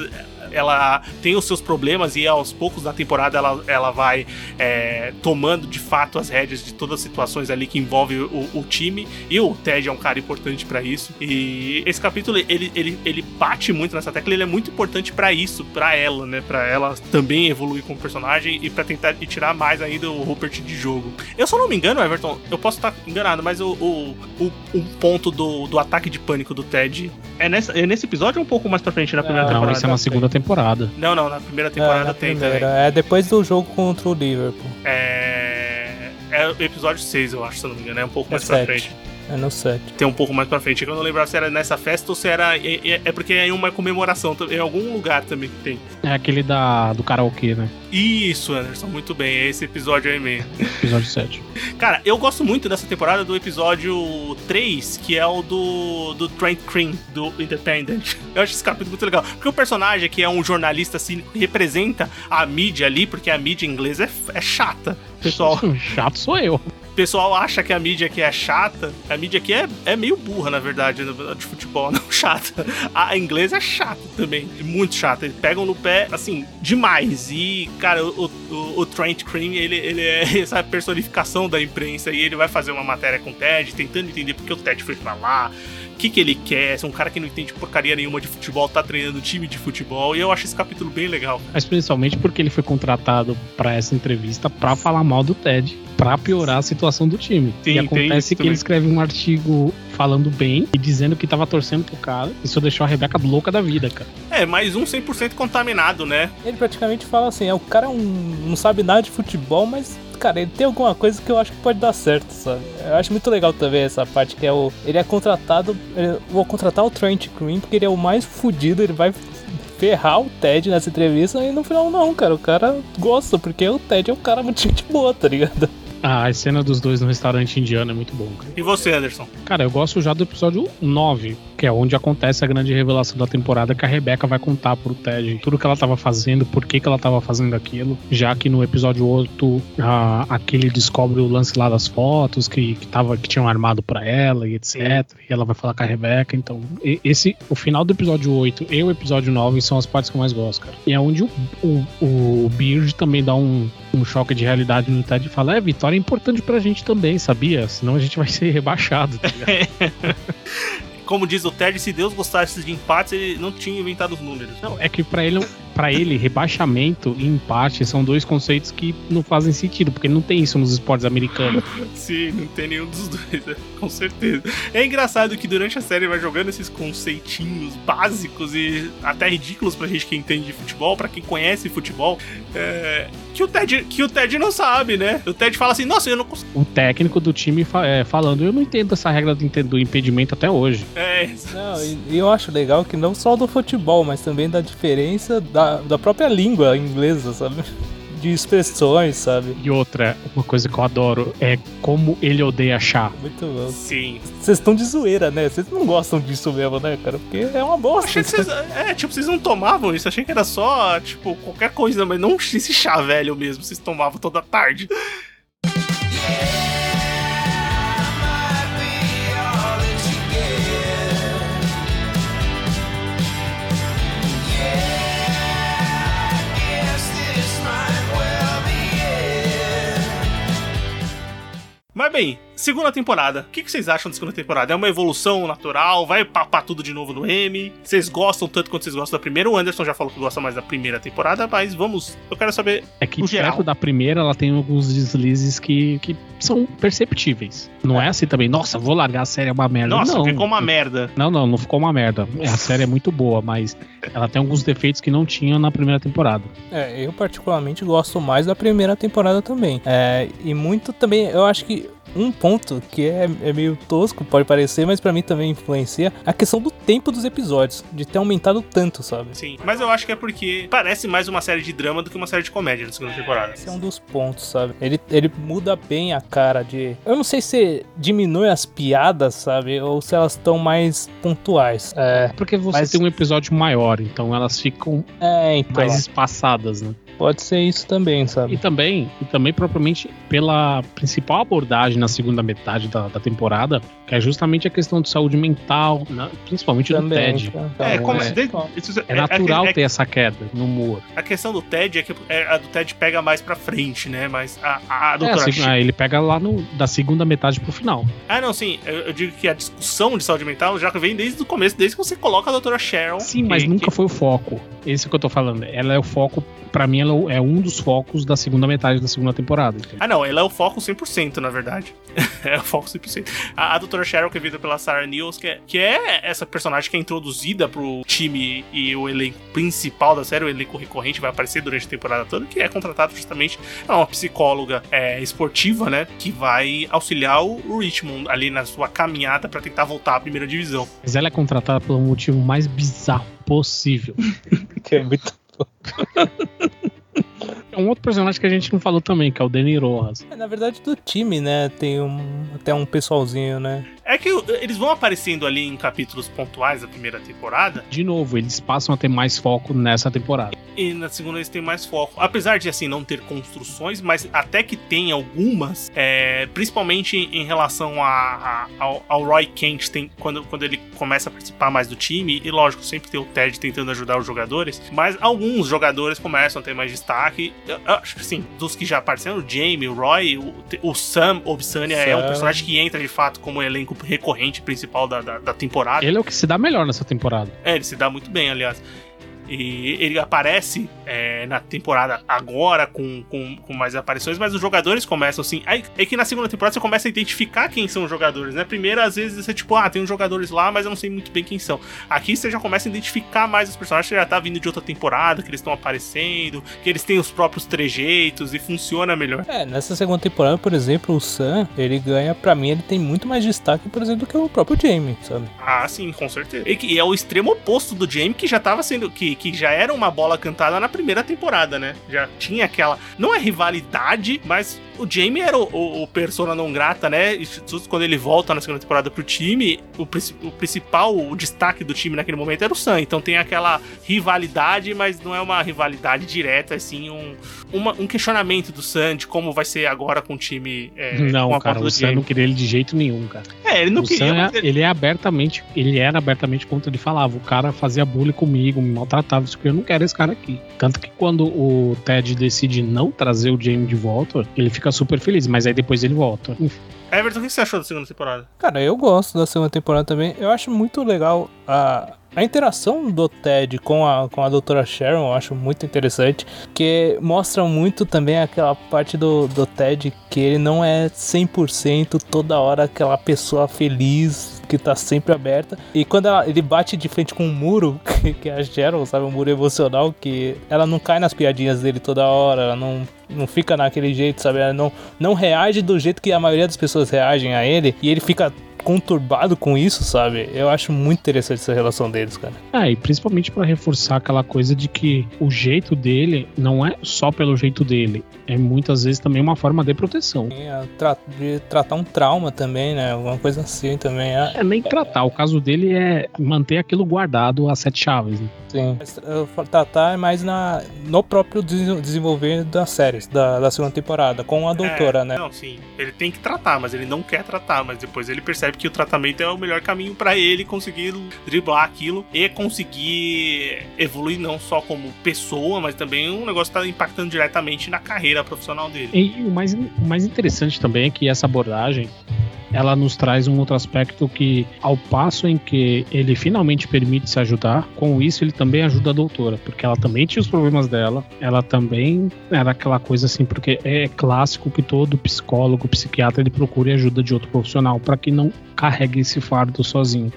ela tem os seus problemas e aos poucos da temporada ela, ela vai é, tomando de fato as rédeas de todas as situações ali que envolve o, o time. E o Ted é um cara importante para isso. E esse capítulo ele, ele, ele bate muito nessa tecla, ele é muito importante para isso, para ela, né? Para ela também evoluir como personagem e para tentar e tirar mais ainda o Rupert de jogo. Eu só não me engano, Everton, eu posso estar enganado, mas o, o, o, o ponto do, do ataque de pânico do Ted é, nessa, é nesse episódio ou um pouco mais pra frente na primeira não, temporada? Não, isso é uma segunda temporada. Não, não, na primeira temporada é, tem primeira. também. É depois do jogo contra o Liverpool. É. É o episódio 6, eu acho, se eu não me engano. É um pouco É mais pra sete. frente. É no 7. Tem um pouco mais pra frente. Eu não lembrava se era nessa festa ou se era. É, é- é porque é em uma comemoração. Em algum lugar também que tem. É aquele da, do karaokê, né? Isso, Anderson, muito bem. É esse episódio aí mesmo. Episódio 7. Cara, eu gosto muito dessa temporada do episódio 3, que é o do, do Trent Cream, do Independent. Eu acho esse capítulo muito legal. Porque o personagem que é um jornalista assim, representa a mídia ali, porque a mídia inglesa é, é chata. Pessoal, Chato sou eu. O pessoal acha que a mídia aqui é chata. A mídia aqui é, é meio burra, na verdade, né, de futebol, não chata. A inglesa é chata também, muito chata. Eles pegam no pé, assim, demais. E, cara, o, o, o Trent Cream, ele, ele é essa personificação da imprensa e ele vai fazer uma matéria com o Ted, tentando entender por que o Ted foi pra lá. O que, que ele quer? Se um cara que não entende porcaria nenhuma de futebol tá treinando time de futebol. E eu acho esse capítulo bem legal. Mas principalmente porque ele foi contratado pra essa entrevista pra falar mal do Ted, pra piorar a situação do time. Sim, e acontece que também. ele escreve um artigo falando bem e dizendo que tava torcendo pro cara. Isso deixou a Rebeca louca da vida, cara. É, mais um 100% contaminado, né? Ele praticamente fala assim: é, o cara é um- não sabe nada de futebol, mas. Cara, ele tem alguma coisa que eu acho que pode dar certo, sabe? Eu acho muito legal também essa parte que é o. Ele é contratado. Vou contratar o Trent Green porque ele é o mais fudido, ele vai ferrar o Ted nessa entrevista e no final não, cara. O cara gosta, porque o Ted é um cara muito gente boa, tá ligado? Ah, a cena dos dois no restaurante indiano é muito bom, cara. E você, Anderson? Cara, eu gosto já do episódio 9, que é onde acontece a grande revelação da temporada, que a Rebeca vai contar pro Ted tudo que ela tava fazendo, por que, que ela tava fazendo aquilo. Já que no episódio 8, a, aquele descobre o lance lá das fotos que, que, tava, que tinham armado pra ela e etc. E ela vai falar com a Rebeca. Então, esse, o final do episódio 8 e o episódio 9 são as partes que eu mais gosto, cara. E é onde o, o, o Beard também dá um, um choque de realidade no Ted e fala: É, vitória é importante pra gente também, sabia? Senão a gente vai ser rebaixado, tá ligado? Como diz o Ted, se Deus gostasse de empates, ele não tinha inventado os números. Não, é que pra ele, pra ele, rebaixamento e empate são dois conceitos que não fazem sentido, porque não tem isso nos esportes americanos. Sim, não tem nenhum dos dois, né? com certeza. É engraçado que durante a série vai jogando esses conceitinhos básicos e até ridículos pra gente que entende de futebol, pra quem conhece futebol, é, que, o Ted, que o Ted não sabe, né? O Ted fala assim, nossa, eu não consigo. O técnico do time fa- é, falando, eu não entendo essa regra do, do impedimento até hoje. É, Não, e, e eu acho legal que não só do futebol, mas também da diferença da, da própria língua inglesa, sabe? De expressões, sabe? E outra, uma coisa que eu adoro é como ele odeia chá. Muito bom. sim. Vocês estão de zoeira, né? Vocês não gostam disso mesmo, né, cara? Porque é uma bosta. Achei que vocês, é, tipo, vocês não tomavam isso. Achei que era só, tipo, qualquer coisa, mas não esse chá velho mesmo. Vocês tomavam toda tarde. Mas bem, segunda temporada. O que que vocês acham da segunda temporada? É uma evolução natural? Vai papar tudo de novo no M? Vocês gostam tanto quanto vocês gostam da primeira? O Anderson já falou que gosta mais da primeira temporada, mas vamos. Eu quero saber. É que perto da primeira ela tem alguns deslizes que, que são perceptíveis. Não é assim também, nossa, vou largar a série, é uma merda. Nossa, não. ficou uma merda. Não, não, não ficou uma merda. A série é muito boa, mas ela tem alguns defeitos que não tinham na primeira temporada. É, eu particularmente gosto mais da primeira temporada também. É, e muito também, eu acho que um ponto que é, é meio tosco, pode parecer, mas pra mim também influencia a questão do tempo dos episódios, de ter aumentado tanto, sabe? Sim, mas eu acho que é porque parece mais uma série de drama do que uma série de comédia na segunda temporada. Esse é um dos pontos, sabe? Ele, ele muda bem a cara de. Eu não sei se diminui as piadas, sabe? Ou se elas estão mais pontuais. É, Porque você Mas- tem um episódio maior, então elas ficam é então. mais espaçadas, né? Pode ser isso também, E sabe? também, e também propriamente pela principal abordagem na segunda metade da, da temporada, que é justamente a questão de saúde mental, né? principalmente do Também. Ted. então, É, como é. desde- isso- É natural é- ter essa queda no humor. A questão do Ted é que é, a do Ted pega mais pra frente, né? Mas a, a, a É, doutora assim, Shi- ah, ele pega lá no, da segunda metade pro final. Ah, não, sim. Eu, eu digo que a discussão de saúde mental já vem desde o começo, desde que você coloca a doutora Sharon. Sim, mas que- nunca que- foi o foco. Esse que eu tô falando. Ela é o foco, pra mim, ela é um dos focos da segunda metade da segunda temporada. entendeu? Ah, não, ela é o foco 100%, na verdade. é o foco 100%. A, a doutora Sharon, que é vivida pela Sarah Neals, que é, que é essa personagem que é introduzida pro time e o elenco principal da série, o elenco recorrente, vai aparecer durante a temporada toda, que é contratado justamente é uma psicóloga é, esportiva, né? Que vai auxiliar o Richmond ali na sua caminhada pra tentar voltar à primeira divisão. Mas ela é contratada pelo motivo mais bizarro possível. Que é muito- É um outro personagem que a gente não falou também, que é o Danny Rojas. É, Na verdade, do time, né? Tem um, até um pessoalzinho, né? É que eles vão aparecendo ali em capítulos pontuais da primeira temporada, De novo, eles passam a ter mais foco nessa temporada. E na segunda eles têm mais foco. Apesar de assim não ter construções, mas até que tem algumas, é, principalmente em, relação a, a- ao, ao Roy Kent, tem, quando, quando ele começa a participar mais do time, e lógico, sempre tem o Ted tentando ajudar os jogadores, mas alguns jogadores começam a ter mais destaque. Eu, eu acho que assim, dos que já apareceram, o Jamie, o Roy, o, o Sam Obsania é um personagem que entra de fato como elenco recorrente principal da, da, da temporada. Ele é o que se dá melhor nessa temporada. É, ele se dá muito bem, aliás. E ele aparece é, na temporada agora com, com, com mais aparições, mas os jogadores começam assim. Aí, é que na segunda temporada você começa a identificar quem são os jogadores, né? Primeiro, às vezes, você tipo, ah, tem uns jogadores lá, mas eu não sei muito bem quem são. Aqui você já começa a identificar mais os personagens, você já tá vindo de outra temporada, que eles estão aparecendo, que eles têm os próprios trejeitos e funciona melhor. É, nessa segunda temporada, por exemplo, o Sam, ele ganha, pra mim, ele tem muito mais destaque, por exemplo, do que o próprio Jamie, sabe? Ah, sim, com certeza. E, que- e é o extremo oposto do Jamie, que já tava sendo. Que, que já era uma bola cantada na primeira temporada, né? Já tinha aquela. Não é rivalidade, mas o Jamie era o, o, o persona não grata, né? E quando ele volta na segunda temporada pro time, o, o principal, o destaque do time naquele momento era o Sam. Então tem aquela rivalidade, mas não é uma rivalidade direta, assim, um, uma- um questionamento do Sam de como vai ser agora com o time. é, com não, a cara, o Sam não Jamie. queria ele de jeito nenhum, cara. É, ele não o queria. Sam, é- ele- ele é abertamente, ele era abertamente contra, ele falava, o cara fazia bullying comigo, me maltratava, isso que eu não quero esse cara aqui. Tanto que quando o Ted decide não trazer o Jamie de volta, ele fica super feliz, mas aí depois ele volta. Enfim, Everton, o que você achou da segunda temporada? Cara, eu gosto da segunda temporada também. Eu acho muito legal a, a interação do Ted com a, com a doutora Sharon. Eu acho muito interessante. Que mostra muito também aquela parte do, do Ted que ele não é 100% toda hora aquela pessoa feliz que tá sempre aberta. E quando ela- ele bate de frente com um muro, que, é a Sharon, sabe? Um muro emocional, que ela não cai nas piadinhas dele toda hora. Ela não, não fica naquele jeito, sabe? Ela não, não reage do jeito que a maioria das pessoas reagem a ele. E ele fica conturbado com isso, sabe? Eu acho muito interessante essa relação deles, cara. É, e principalmente pra reforçar aquela coisa de que o jeito dele não é só pelo jeito dele, é muitas vezes também uma forma de proteção. A tra- de tratar um trauma também, né? Alguma coisa assim também. É, É nem tratar, o caso dele é manter aquilo guardado a sete chaves. Né? sim. Tratar é mais na, no próprio des- desenvolver das séries, da, da segunda temporada, com a doutora, É, né? Não, sim. Ele tem que tratar, mas ele não quer tratar. Mas depois ele percebe que o tratamento é o melhor caminho pra ele conseguir driblar aquilo e conseguir evoluir não só como pessoa, mas também um negócio que tá impactando diretamente na carreira profissional dele. E o mais, o mais interessante também é que essa abordagem ela nos traz um outro aspecto que, ao passo em que ele finalmente permite se ajudar, com isso ele também ajuda a doutora, porque ela também tinha os problemas dela, ela também era aquela coisa assim, porque é clássico que todo psicólogo, psiquiatra, ele procure ajuda de outro profissional para que não carregue esse fardo sozinho.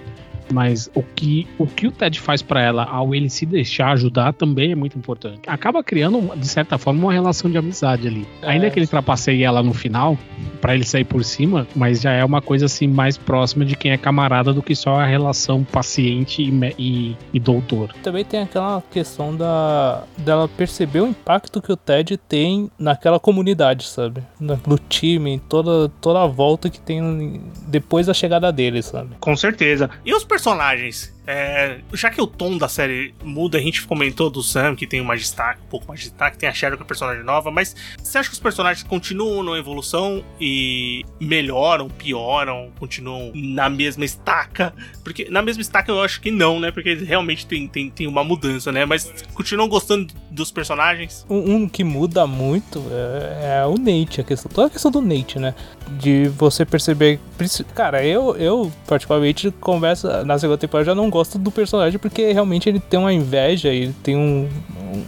Mas o que o, que o Ted faz para ela ao ele se deixar ajudar também é muito importante. Acaba criando, de certa forma, uma relação de amizade ali. É. Ainda que ele trapaceie ela no final, para ele sair por cima, mas já é uma coisa assim mais próxima de quem é camarada do que só a relação paciente e, e, e doutor. Também tem aquela questão da dela perceber o impacto que o Ted tem naquela comunidade, sabe? No time, toda, toda a volta que tem depois da chegada dele, sabe? Com certeza. E os personagens? É, já que o tom da série muda, a gente comentou do Sam, que tem mais destaque, um pouco mais de destaque, tem a Cheryl, que é personagem nova, mas você acha que os personagens continuam na evolução e melhoram, pioram, continuam na mesma estaca? Porque na mesma estaca eu acho que não, né? Porque realmente tem, tem, tem uma mudança, né? Mas continuam gostando dos personagens? Um, um que muda muito é, é, o Nate, a questão, toda a questão do Nate, né? De você perceber. Cara, eu, eu particularmente converso na segunda temporada já não gosto do personagem porque realmente ele tem uma inveja e tem um,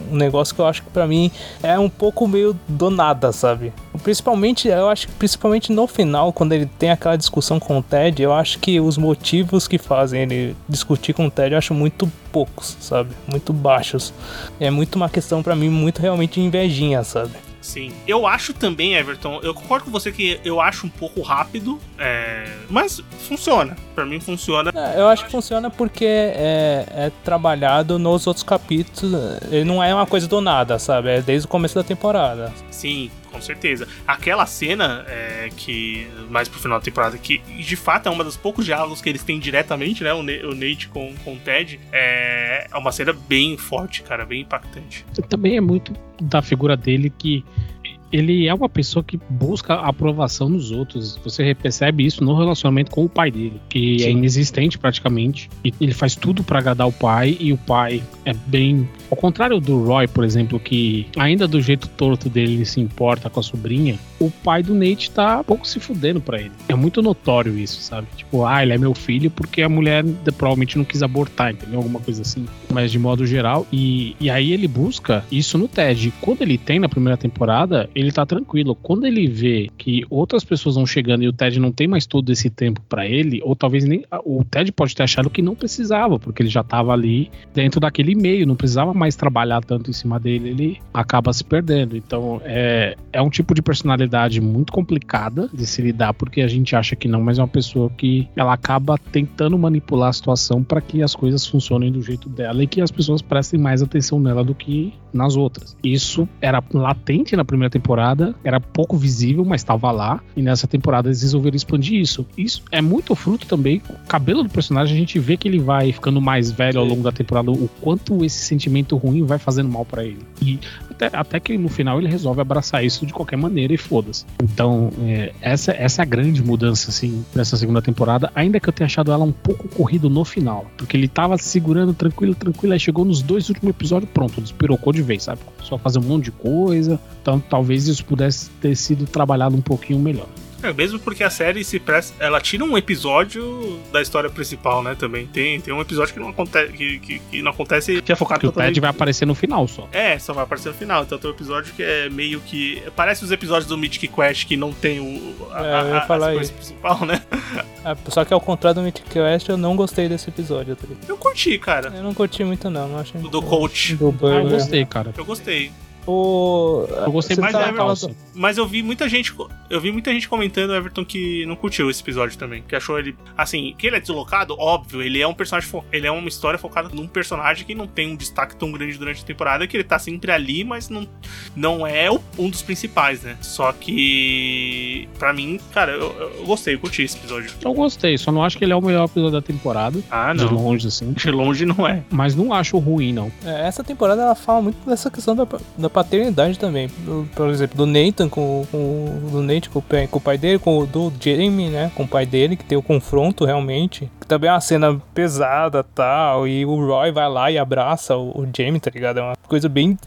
um negócio que eu acho que para mim é um pouco meio do nada, sabe? Principalmente, eu acho que principalmente no final, quando ele tem aquela discussão com o Ted, eu acho que os motivos que fazem ele discutir com o Ted eu acho muito poucos, sabe? Muito baixos. É muito uma questão para mim muito realmente invejinha, sabe? Sim. Eu acho também, Everton, eu concordo com você que eu acho um pouco rápido, é... mas funciona. Para mim funciona. É, eu acho que funciona porque é, é, trabalhado nos outros capítulos. Ele não é uma coisa do nada, sabe? É desde o começo da temporada. Sim, com certeza. Aquela cena é, que, mais pro final da temporada, que de fato é uma dos poucos diálogos que eles têm diretamente, né? O, o Nate com, com o Ted, é, é uma cena bem forte, cara, bem impactante. Também é muito da figura dele que ele é uma pessoa que busca aprovação nos outros. Você percebe isso no relacionamento com o pai dele, que é Sim. é inexistente praticamente. E ele faz tudo para agradar o pai e o pai é bem ao contrário do Roy, por exemplo, que ainda do jeito torto dele ele se importa com a sobrinha, o pai do Nate tá um pouco se fudendo pra ele. É muito notório isso, sabe? Tipo, ah, ele é meu filho porque a mulher provavelmente não quis abortar, entendeu? Alguma coisa assim. Mas de modo geral. E, e aí ele busca isso no Ted. Quando ele tem na primeira temporada, ele tá tranquilo. Quando ele vê que outras pessoas vão chegando e o Ted não tem mais todo esse tempo para ele, ou talvez nem. O Ted pode ter achado que não precisava, porque ele já tava ali dentro daquele meio, não precisava mais trabalhar tanto em cima dele, ele acaba se perdendo. Então é, é um tipo de personalidade muito complicada de se lidar, porque a gente acha que não, mas é uma pessoa que ela acaba tentando manipular a situação para que as coisas funcionem do jeito dela e que as pessoas prestem mais atenção nela do que nas outras. Isso era latente na primeira temporada, era pouco visível, mas estava lá. E nessa temporada eles resolveram expandir isso. Isso é muito fruto também. O cabelo do personagem, a gente vê que ele vai ficando mais velho ao longo da temporada, o quanto esse sentimento ruim vai fazendo mal para ele. E até, até, que no final ele resolve abraçar isso de qualquer maneira e foda-se. Então, é, essa, essa é a grande mudança, assim, dessa segunda temporada. Ainda que eu tenha achado ela um pouco corrido no final. Porque ele tava segurando tranquilo, tranquilo. Aí chegou nos dois últimos episódios, pronto, despirocou de vez, sabe? Só fazer um monte de coisa. Então, talvez isso pudesse ter sido trabalhado um pouquinho melhor. É, mesmo porque a série se presta. Ela tira um episódio da história principal, né? Também. Tem, tem um episódio que não acontece. Que, que, que não acontece. Que é focado que o Ted vai aparecer no final só. É, só vai aparecer no final. Então tem um episódio que é meio que. Parece os episódios do Mythic Quest que não tem o. A, é, eu ia falar a, principal, né? É, só que ao contrário do Mythic Quest, eu não gostei desse episódio. Tá eu curti, cara. Eu não curti muito, não. não achei... Do coach. Do ah, eu gostei, cara. Eu gostei. O... Eu gostei mais tá da calça. Mas eu vi muita gente. Eu vi muita gente comentando, Everton, que não curtiu esse episódio também. Que achou ele. Assim, que ele é deslocado, óbvio, ele é um personagem. Fo... Ele é uma história focada num personagem que não tem um destaque tão grande durante a temporada, que ele tá sempre ali, mas não, não é um dos principais, né? Só que. Pra mim, cara, eu, eu gostei, eu curti esse episódio. Eu gostei, só não acho que ele é o melhor episódio da temporada. Ah, não. De longe, assim. De longe não é. Mas não acho ruim, não. É, essa temporada ela fala muito dessa questão da, da paternidade também. Por exemplo, do Nathan com, com do Nate com, com, o pai dele, com o do Jamie, né? Com o pai dele, que tem o confronto realmente. Que também é uma cena pesada tal. E o Roy vai lá e abraça o, o Jamie, tá ligado? É uma coisa bem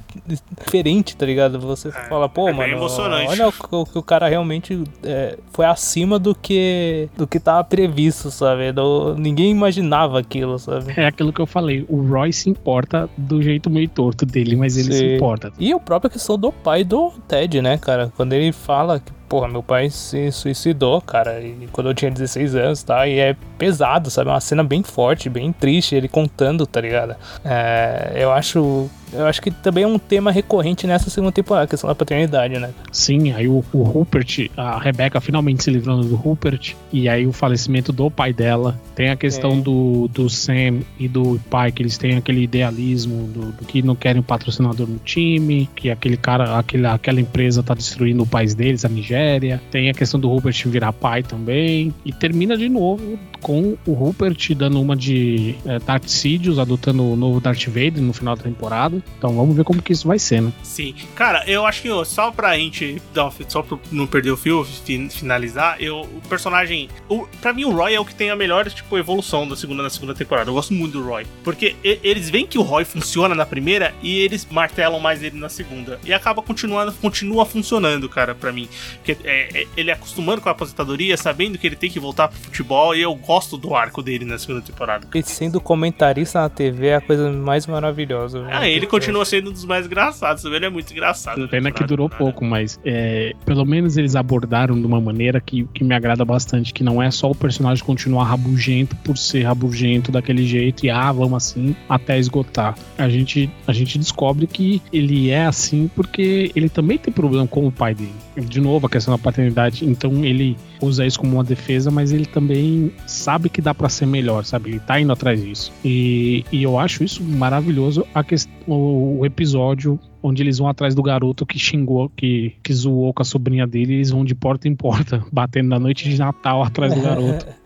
diferente, tá ligado? Você é, fala, pô, é mano, olha o que o, cara realmente é, foi acima do que do que tava previsto, sabe? Do, ninguém imaginava aquilo, sabe? É aquilo que eu falei. O Roy se importa do jeito meio torto dele, mas ele Sim. se importa. E a própria questão do pai do Ted, né, cara? Quando ele fala que, porra, meu pai se suicidou, cara, e quando eu tinha 16 anos, tá? E é pesado, sabe? É uma cena bem forte, bem triste, ele contando, tá ligado? É, eu acho eu acho que também é um tema recorrente nessa segunda temporada, a questão da paternidade, né? Sim, aí o, o Rupert, a Rebecca finalmente se livrando do Rupert, e aí o falecimento do pai dela. Tem a questão É. do, do Sam e do pai, que eles têm aquele idealismo do, do que não querem um patrocinador no time, que aquele cara, aquele, aquela empresa tá destruindo o país deles, a Nigéria. Tem a questão do Rupert virar pai também. E termina de novo com o Rupert dando uma de é, Darth Sidious, adotando o novo Darth Vader no final da temporada. Então vamos ver como que isso vai ser, né? Sim. Cara, eu acho que ó, só pra gente só pra não perder o fio, fin- finalizar, eu, o personagem. O, pra mim, o Roy é o que tem a melhor tipo, evolução da segunda na segunda temporada. Eu gosto muito do Roy. Porque eles veem que o Roy funciona na primeira e eles martelam mais ele na segunda. E acaba continuando, continua funcionando, cara, pra mim. Porque é, é, ele acostumando com a aposentadoria, sabendo que ele tem que voltar pro futebol, e eu gosto do arco dele na segunda temporada. E sendo comentarista na TV é a coisa mais maravilhosa. Ah, ele continua sendo um dos mais engraçados, ele é muito engraçado. Pena que durou pouco, mas é, pelo menos eles abordaram de uma maneira que, que me agrada bastante, que não é só o personagem continuar rabugento por ser rabugento daquele jeito e ah, vamos assim até esgotar. A gente, a gente descobre que ele é assim porque ele também tem problema com o pai dele. De novo, a questão da paternidade, então ele usa isso como uma defesa, mas ele também sabe que dá pra ser melhor, sabe? Ele tá indo atrás disso. E, e eu acho isso maravilhoso a o, o episódio onde eles vão atrás do garoto que xingou, que, que zoou com a sobrinha dele, e eles vão de porta em porta, batendo na noite de Natal atrás do garoto.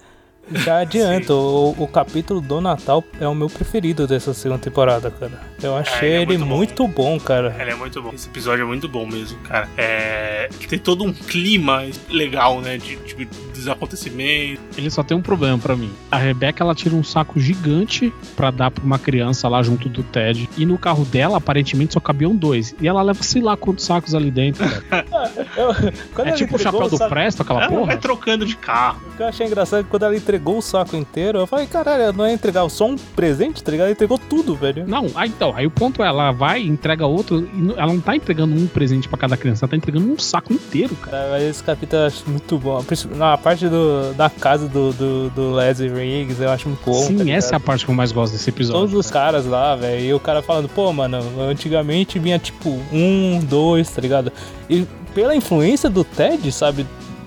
Já adianto, o, o capítulo do Natal é o meu preferido dessa segunda temporada, cara. Eu achei ele é ele muito bom. muito bom, cara. Ele é muito bom. Esse episódio é muito bom mesmo, cara. É... Tem todo um clima legal, né? De, de, dos acontecimentos. Ele só tem um problema pra mim. A Rebeca ela tira um saco gigante pra dar pra uma criança lá junto do Ted. E no carro dela, aparentemente, só cabiam dois. E ela leva sei lá quantos sacos ali dentro. cara. Eu- É tipo o chapéu do saco- Presto, aquela Ela porra. vai trocando de carro. O que eu achei engraçado é que quando ela entregou o saco inteiro, eu falei, caralho, ela não ia entregar só um presente, tá ligado? Ela entregou tudo, velho. Não, aí então, aí o ponto é, ela vai, entrega outro, e ela não tá entregando um presente pra cada criança, ela tá entregando um saco inteiro, cara. Cara, mas esse capítulo eu acho muito bom. Na parte do, da casa do, do, do Leslie Riggs, eu acho muito bom. Sim, tá essa é a parte que eu mais gosto desse episódio. Todos os cara. caras lá, velho. E o cara falando, pô, mano, antigamente vinha tipo um, dois, tá ligado? E pela influência do Ted, sabe?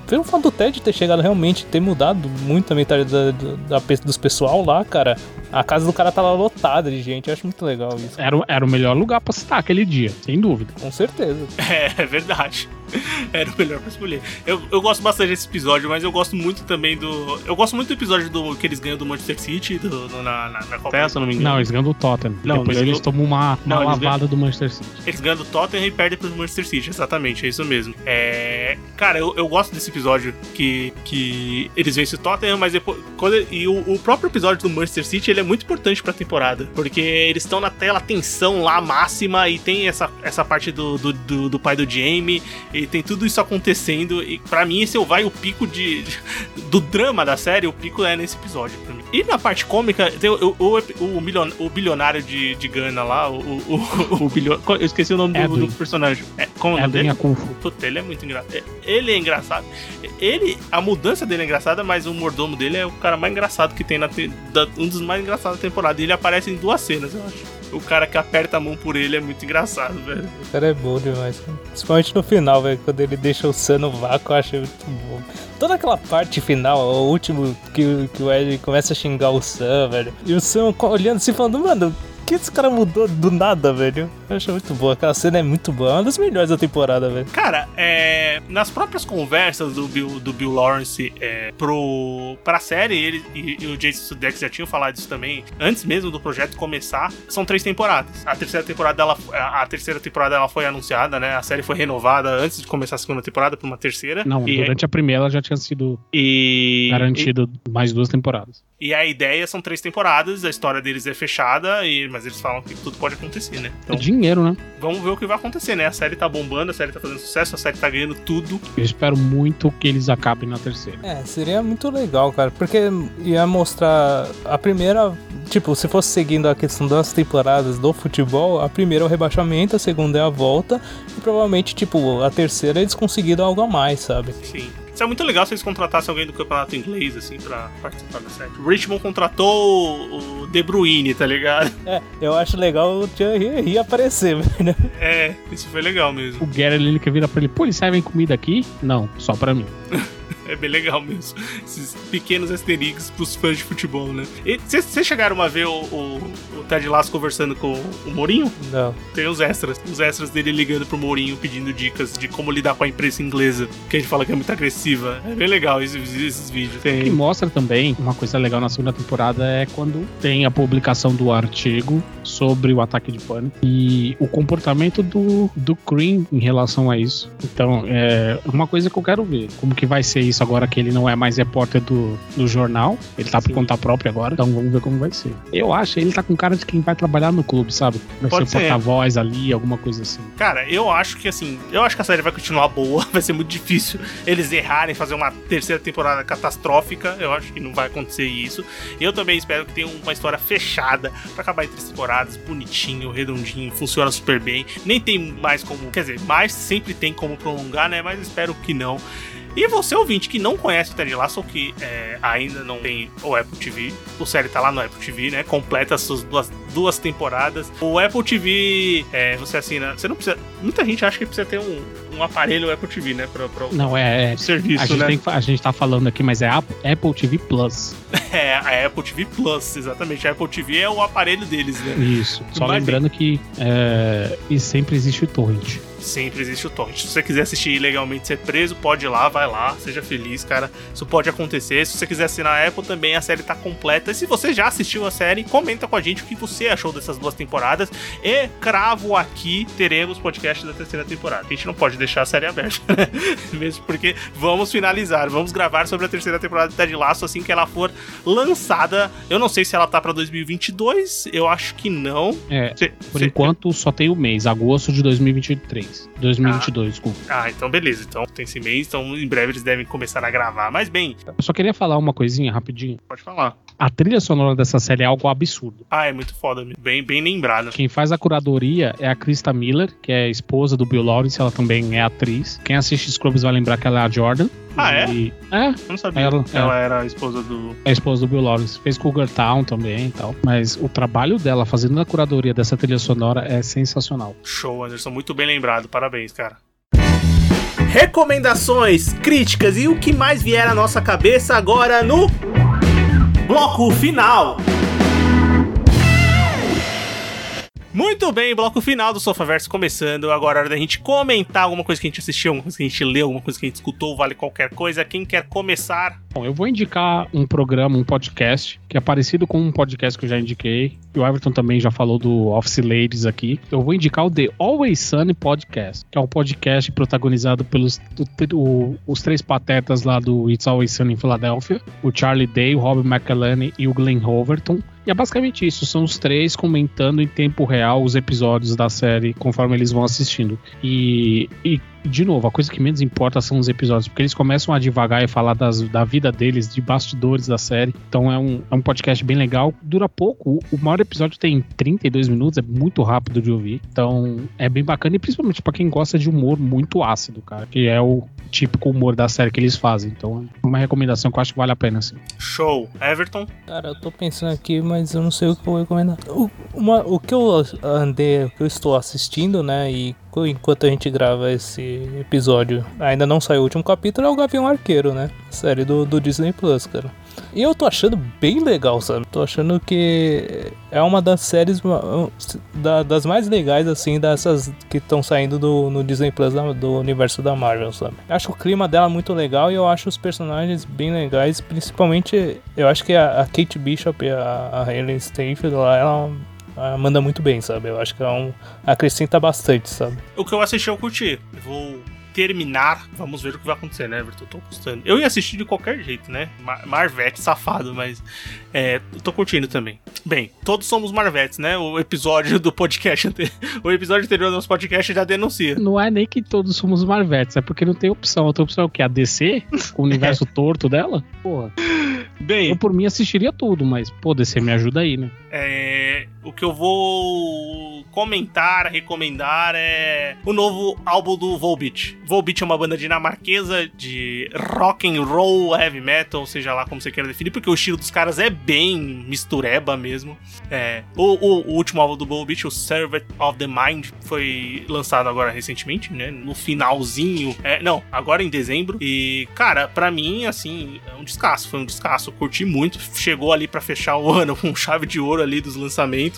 Pelo fato do Ted ter chegado realmente, ter mudado muito a mentalidade da, da, pe- dos pessoal lá, cara. A casa do cara tava lotada de gente. Eu acho muito legal isso. Era, o- era o melhor lugar pra citar aquele dia, sem dúvida. Com certeza. É, é verdade. Era o melhor pra escolher. Eu, eu gosto bastante desse episódio, mas eu gosto muito também do. Eu gosto muito do episódio do que eles ganham do Manchester City do, do- na, na, na Copa, se eu não me engano. Não, eles ganham do Tottenham. Não, Depois eles eles tomam uma, uma Não, lavada do Manchester City. Eles ganham do Tottenham e perdem pro Manchester City, exatamente, é isso mesmo. É, cara, eu, eu gosto desse episódio que, que eles vencem o Tottenham, mas depois. Quando, e o, o próprio episódio do Manchester City ele é muito importante pra temporada, porque eles estão na tela tensão lá máxima e tem essa, essa parte do, do, do, do pai do Jamie e tem tudo isso acontecendo. E pra mim, esse é o vai o pico de, do drama da série, o pico é nesse episódio. Pra. E na parte cômica, tem o, o, o, milion- o bilionário de, de Gana lá, o, o, o, o bilio- Eu esqueci o nome do, do personagem. É, como é o dele? Puta, ele é muito engraçado. É, Ele é engraçado. Ele, a mudança dele é engraçada, mas o mordomo dele é o cara mais engraçado que tem na te- da- um dos mais engraçados da temporada. E ele aparece em duas cenas, eu acho. O cara que aperta a mão por ele é muito engraçado, velho. O cara é bom demais. Principalmente no final, velho. Quando ele deixa o Sam no vácuo, eu achei muito bom. Toda aquela parte final, o último que, que o Ed começa a xingar o Sam, velho. E o Sam olhando assim, falando, mano, que esse cara mudou do nada, velho? Eu achei muito boa. Aquela cena é muito boa. É uma das melhores da temporada, velho. Cara, é, nas próprias conversas do Bill, do Bill Lawrence é, pro, pra série, ele e, e o Jason Sudeikis já tinham falado isso também, antes mesmo do projeto começar, são três temporadas. A terceira temporada dela, a, a terceira temporada ela foi anunciada, né? A série foi renovada antes de começar a segunda temporada por uma terceira. Não, e, durante a primeira ela já tinha sido e, garantido mais duas temporadas. E, e a ideia são três temporadas, a história deles é fechada, e, mas eles falam que tudo pode acontecer, né? É Então dinheiro, né? vamos ver o que vai acontecer, né? A série tá bombando, a série tá fazendo sucesso, a série tá ganhando tudo. Eu espero muito que eles acabem na terceira. É, seria muito legal, cara, porque ia mostrar a primeira, tipo, se fosse seguindo a questão das temporadas do futebol, a primeira é o rebaixamento, a segunda é a volta, e provavelmente, tipo, a terceira eles conseguiram algo a mais, sabe? Sim. Isso é muito legal se eles contratassem alguém do campeonato inglês, assim, pra participar da série. O Richmond contratou o De Bruyne, tá ligado? É, eu acho legal o Thierry aparecer, né? É, isso foi legal mesmo. O Gary Lineker vira pra ele, pô, eles servem comida aqui? Não, só pra mim. É bem legal mesmo. Esses pequenos asteriscos pros fãs de futebol, né? Vocês chegaram a ver o, o, o Ted Lasso conversando com o Mourinho? Não. Tem os extras. Os extras dele ligando pro Mourinho pedindo dicas de como lidar com a imprensa inglesa. Que a gente fala que é muito agressiva. É bem legal esses, esses vídeos. O que mostra também uma coisa legal na segunda temporada é quando tem a publicação do artigo sobre o ataque de pânico e o comportamento do, do Cream em relação a isso. Então, é uma coisa que eu quero ver. Como que vai ser isso agora que ele não é mais repórter do, do jornal. Ele tá por conta própria agora, então vamos ver como vai ser. Eu acho, ele tá com cara de quem vai trabalhar no clube, sabe? Vai Pode ser ser. porta-voz ali, alguma coisa assim. Cara, eu acho que assim, eu acho que a série vai continuar boa, vai ser muito difícil eles errarem, fazer uma terceira temporada catastrófica. Eu acho que não vai acontecer isso. Eu também espero que tenha uma história fechada pra acabar em três temporadas, bonitinho, redondinho, funciona super bem. Nem tem mais como, quer dizer, mais sempre tem como prolongar, né? Mas espero que não. E você, ouvinte, que não conhece o Ted Lasso, ou que é, ainda não tem o Apple TV, o série tá lá no Apple TV, né? Completa as suas duas, duas temporadas. O Apple TV, é, você assina. Você não precisa. Muita gente acha que precisa ter um, um aparelho Apple TV, né? Pra, pra, Não, é. é serviço, a, gente né? tem a gente tá falando aqui, mas é Apple Apple TV Plus. É, a Apple TV Plus, exatamente. A Apple TV é o aparelho deles, né? Isso. Só Mas- lembrando que é, e sempre existe o torrent. Sempre existe o torrent. Se você quiser assistir ilegalmente ser preso, pode ir lá, vai lá, seja feliz, cara. Isso pode acontecer. Se você quiser assinar a Apple também, a série tá completa. E se você já assistiu a série, comenta com a gente o que você achou dessas duas temporadas. E cravo aqui, teremos podcast da terceira temporada. A gente não pode deixar a série aberta, né? Mesmo porque vamos finalizar, vamos gravar sobre a terceira temporada de Ted Lasso assim que ela for lançada. Eu não sei se ela tá pra 2022, eu acho que não. É, por enquanto só tem o mês, agosto de 2023. 2022, desculpa. Ah, então beleza. Então tem esse mês, então em breve eles devem começar a gravar. Mas bem, Eu só queria falar uma coisinha rapidinho. pode falar. A trilha sonora dessa série é algo absurdo. Ah, é muito foda, mesmo. bem, bem lembrado. Quem faz a curadoria é a Krista Miller, que é a esposa do Bill Lawrence, ela também é atriz. Quem assiste Scrubs vai lembrar que ela é a Jordan. Ah, é? E- é, Eu não sabia. Ela- Ela, era a esposa do. é a esposa do Bill Lawrence. Fez Cougar Town também e tal. Mas o trabalho dela fazendo a curadoria dessa trilha sonora é sensacional. Show, Anderson. Muito bem lembrado. Parabéns, cara. Recomendações, críticas e o que mais vier à nossa cabeça agora no bloco final. Muito bem, bloco final do Sofaverso começando. Agora é hora da gente comentar alguma coisa que a gente assistiu, alguma coisa que a gente leu, alguma coisa que a gente escutou, vale qualquer coisa. Quem quer começar? Bom, eu vou indicar um programa, um podcast, que é parecido com um podcast que eu já indiquei. E o Everton também já falou do Office Ladies aqui. Eu vou indicar o The Always Sunny Podcast, que é um podcast protagonizado pelos o- o- os três patetas lá do It's Always Sunny em Filadélfia. O Charlie Day, o Rob McElhenney e o Glenn Hoverton. E é basicamente isso, são os três comentando em tempo real os episódios da série conforme eles vão assistindo. E, e de novo, a coisa que menos importa são os episódios, porque eles começam a divagar e falar das- da vida deles, de bastidores da série. Então é um, é um podcast bem legal, dura pouco. O, maior episódio tem 32 minutos, é muito rápido de ouvir. Então é bem bacana, e principalmente pra quem gosta de humor muito ácido, cara, que é o típico humor da série que eles fazem. Então é uma recomendação que eu acho que vale a pena, assim. Show. Everton? Cara, eu tô pensando aqui, mas eu não sei o que eu vou recomendar. O, uma- o que eu andei, o que eu estou assistindo, né, e enquanto a gente grava esse episódio, ainda não saiu o último capítulo, é o Gavião Arqueiro, né? Série do, do Disney Plus, cara. E eu tô achando bem legal, sabe? Tô achando que é uma das séries da- das mais legais, assim, dessas que estão saindo do, no Disney Plus da- do universo da Marvel, sabe? Acho o clima dela muito legal e eu acho os personagens bem legais, principalmente eu acho que a, a Kate Bishop e a, a Hailey Steinfeld, ela, ela, manda muito bem, sabe? Eu acho que é um, acrescenta bastante, sabe? O que eu assisti eu curti. Vou terminar. Vamos ver o que vai acontecer, né, Everton? Tô gostando. Eu ia assistir de qualquer jeito, né? Mar Marvete, safado, mas é, eu tô curtindo também. Bem, todos somos Marvetes, né? O episódio do podcast O episódio anterior do nosso podcast já denuncia. Não é nem que todos somos Marvetes, é porque não tem opção. Outra opção é o quê? A DC? Com o universo torto dela? Porra. Bem, Eu por mim assistiria tudo, mas, pô, DC me ajuda aí, né? É, o que eu vou comentar, recomendar é o novo álbum do Volbeat. Volbeat é uma banda dinamarquesa de rock and roll, heavy metal, seja lá como você queira definir, porque o estilo dos caras é bem mistureba mesmo. É, o, o, o último álbum do Volbeat, o Servant of the Mind, foi lançado agora recentemente, né? No finalzinho. É, não, agora em dezembro. E, cara, para mim, assim, é um descasso. Foi um descasso. Curti muito. Chegou ali para fechar o ano com chave de ouro ali dos lançamentos.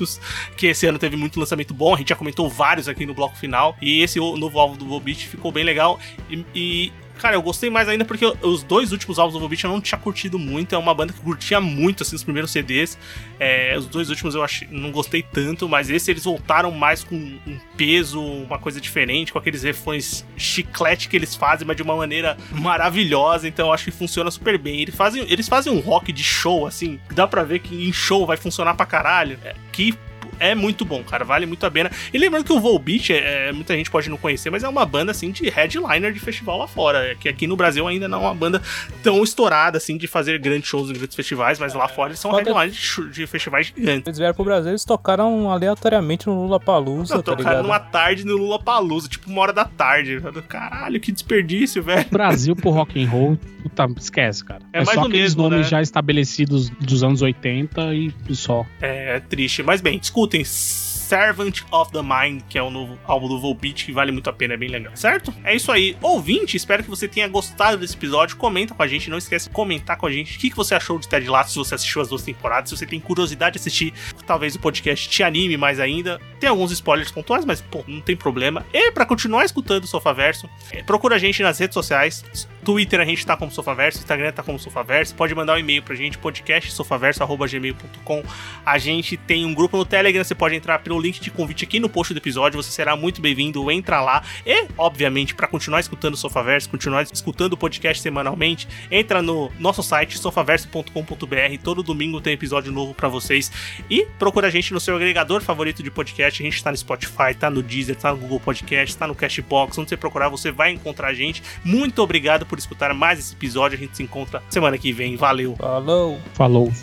Que esse ano teve muito lançamento bom. A gente já comentou vários aqui no bloco final. E esse novo álbum do Volbeat ficou bem legal. e, e Cara, eu gostei mais ainda porque os dois últimos álbuns do Volbeat eu não tinha curtido muito. É uma banda que eu curtia muito, assim, os primeiros CDs. É, os dois últimos eu achei, não gostei tanto, mas esse eles voltaram mais com um peso, uma coisa diferente, com aqueles refrões chiclete que eles fazem, mas de uma maneira maravilhosa. Então eu acho que funciona super bem. Eles fazem, eles fazem um rock de show, assim, dá pra ver que em show vai funcionar pra caralho. É, que é muito bom, cara. Vale muito a pena. E lembrando que o Volbeat, é, é, muita gente pode não conhecer, mas é uma banda assim de headliner de festival lá fora. Que aqui no Brasil ainda não é uma banda tão estourada assim de fazer grandes shows em grandes festivais, mas lá fora eles são headliners de, de, festivais gigantes. Eles vieram pro Brasil, eles tocaram aleatoriamente no Lula Palusa. Tá tocaram numa tarde no Lula Palusa, tipo uma hora da tarde. Caralho, que desperdício, velho. Brasil pro rock and roll, puta, esquece, cara. É, é mais só aqueles mesmo, nomes né? já estabelecidos dos anos 80 e só. É, é triste. Mas bem, escutem Servant of the Mind, que é o novo álbum do Volbeat, que vale muito a pena, é bem legal, certo? É isso aí. Ouvinte, espero que você tenha gostado desse episódio. Comenta com a gente, não esquece de comentar com a gente o que, você achou de Ted Lasso, se você assistiu as duas temporadas, se você tem curiosidade de assistir, talvez o podcast te anime mais ainda. Tem alguns spoilers pontuais, mas, pô, não tem problema. E para continuar escutando o Sofaverso, é, procura a gente nas redes sociais. Twitter a gente tá como Sofaverso, Instagram tá como Sofaverso. Pode mandar um e-mail pra gente, podcastsofaverso.gmail.com. A gente tem um grupo no Telegram, você pode entrar pelo link de convite aqui no post do episódio, você será muito bem-vindo, entra lá. E, obviamente, para continuar escutando o Sofaverso, continuar escutando o podcast semanalmente, entra no nosso site sofaverso.com.br. Todo domingo tem episódio novo para vocês. E procura a gente no seu agregador favorito de podcast. A gente tá no Spotify, tá no Deezer, tá no Google Podcast, tá no Cashbox. Onde você procurar, você vai encontrar a gente. Muito obrigado por escutar mais esse episódio. A gente se encontra semana que vem. Valeu. Falou. Falou.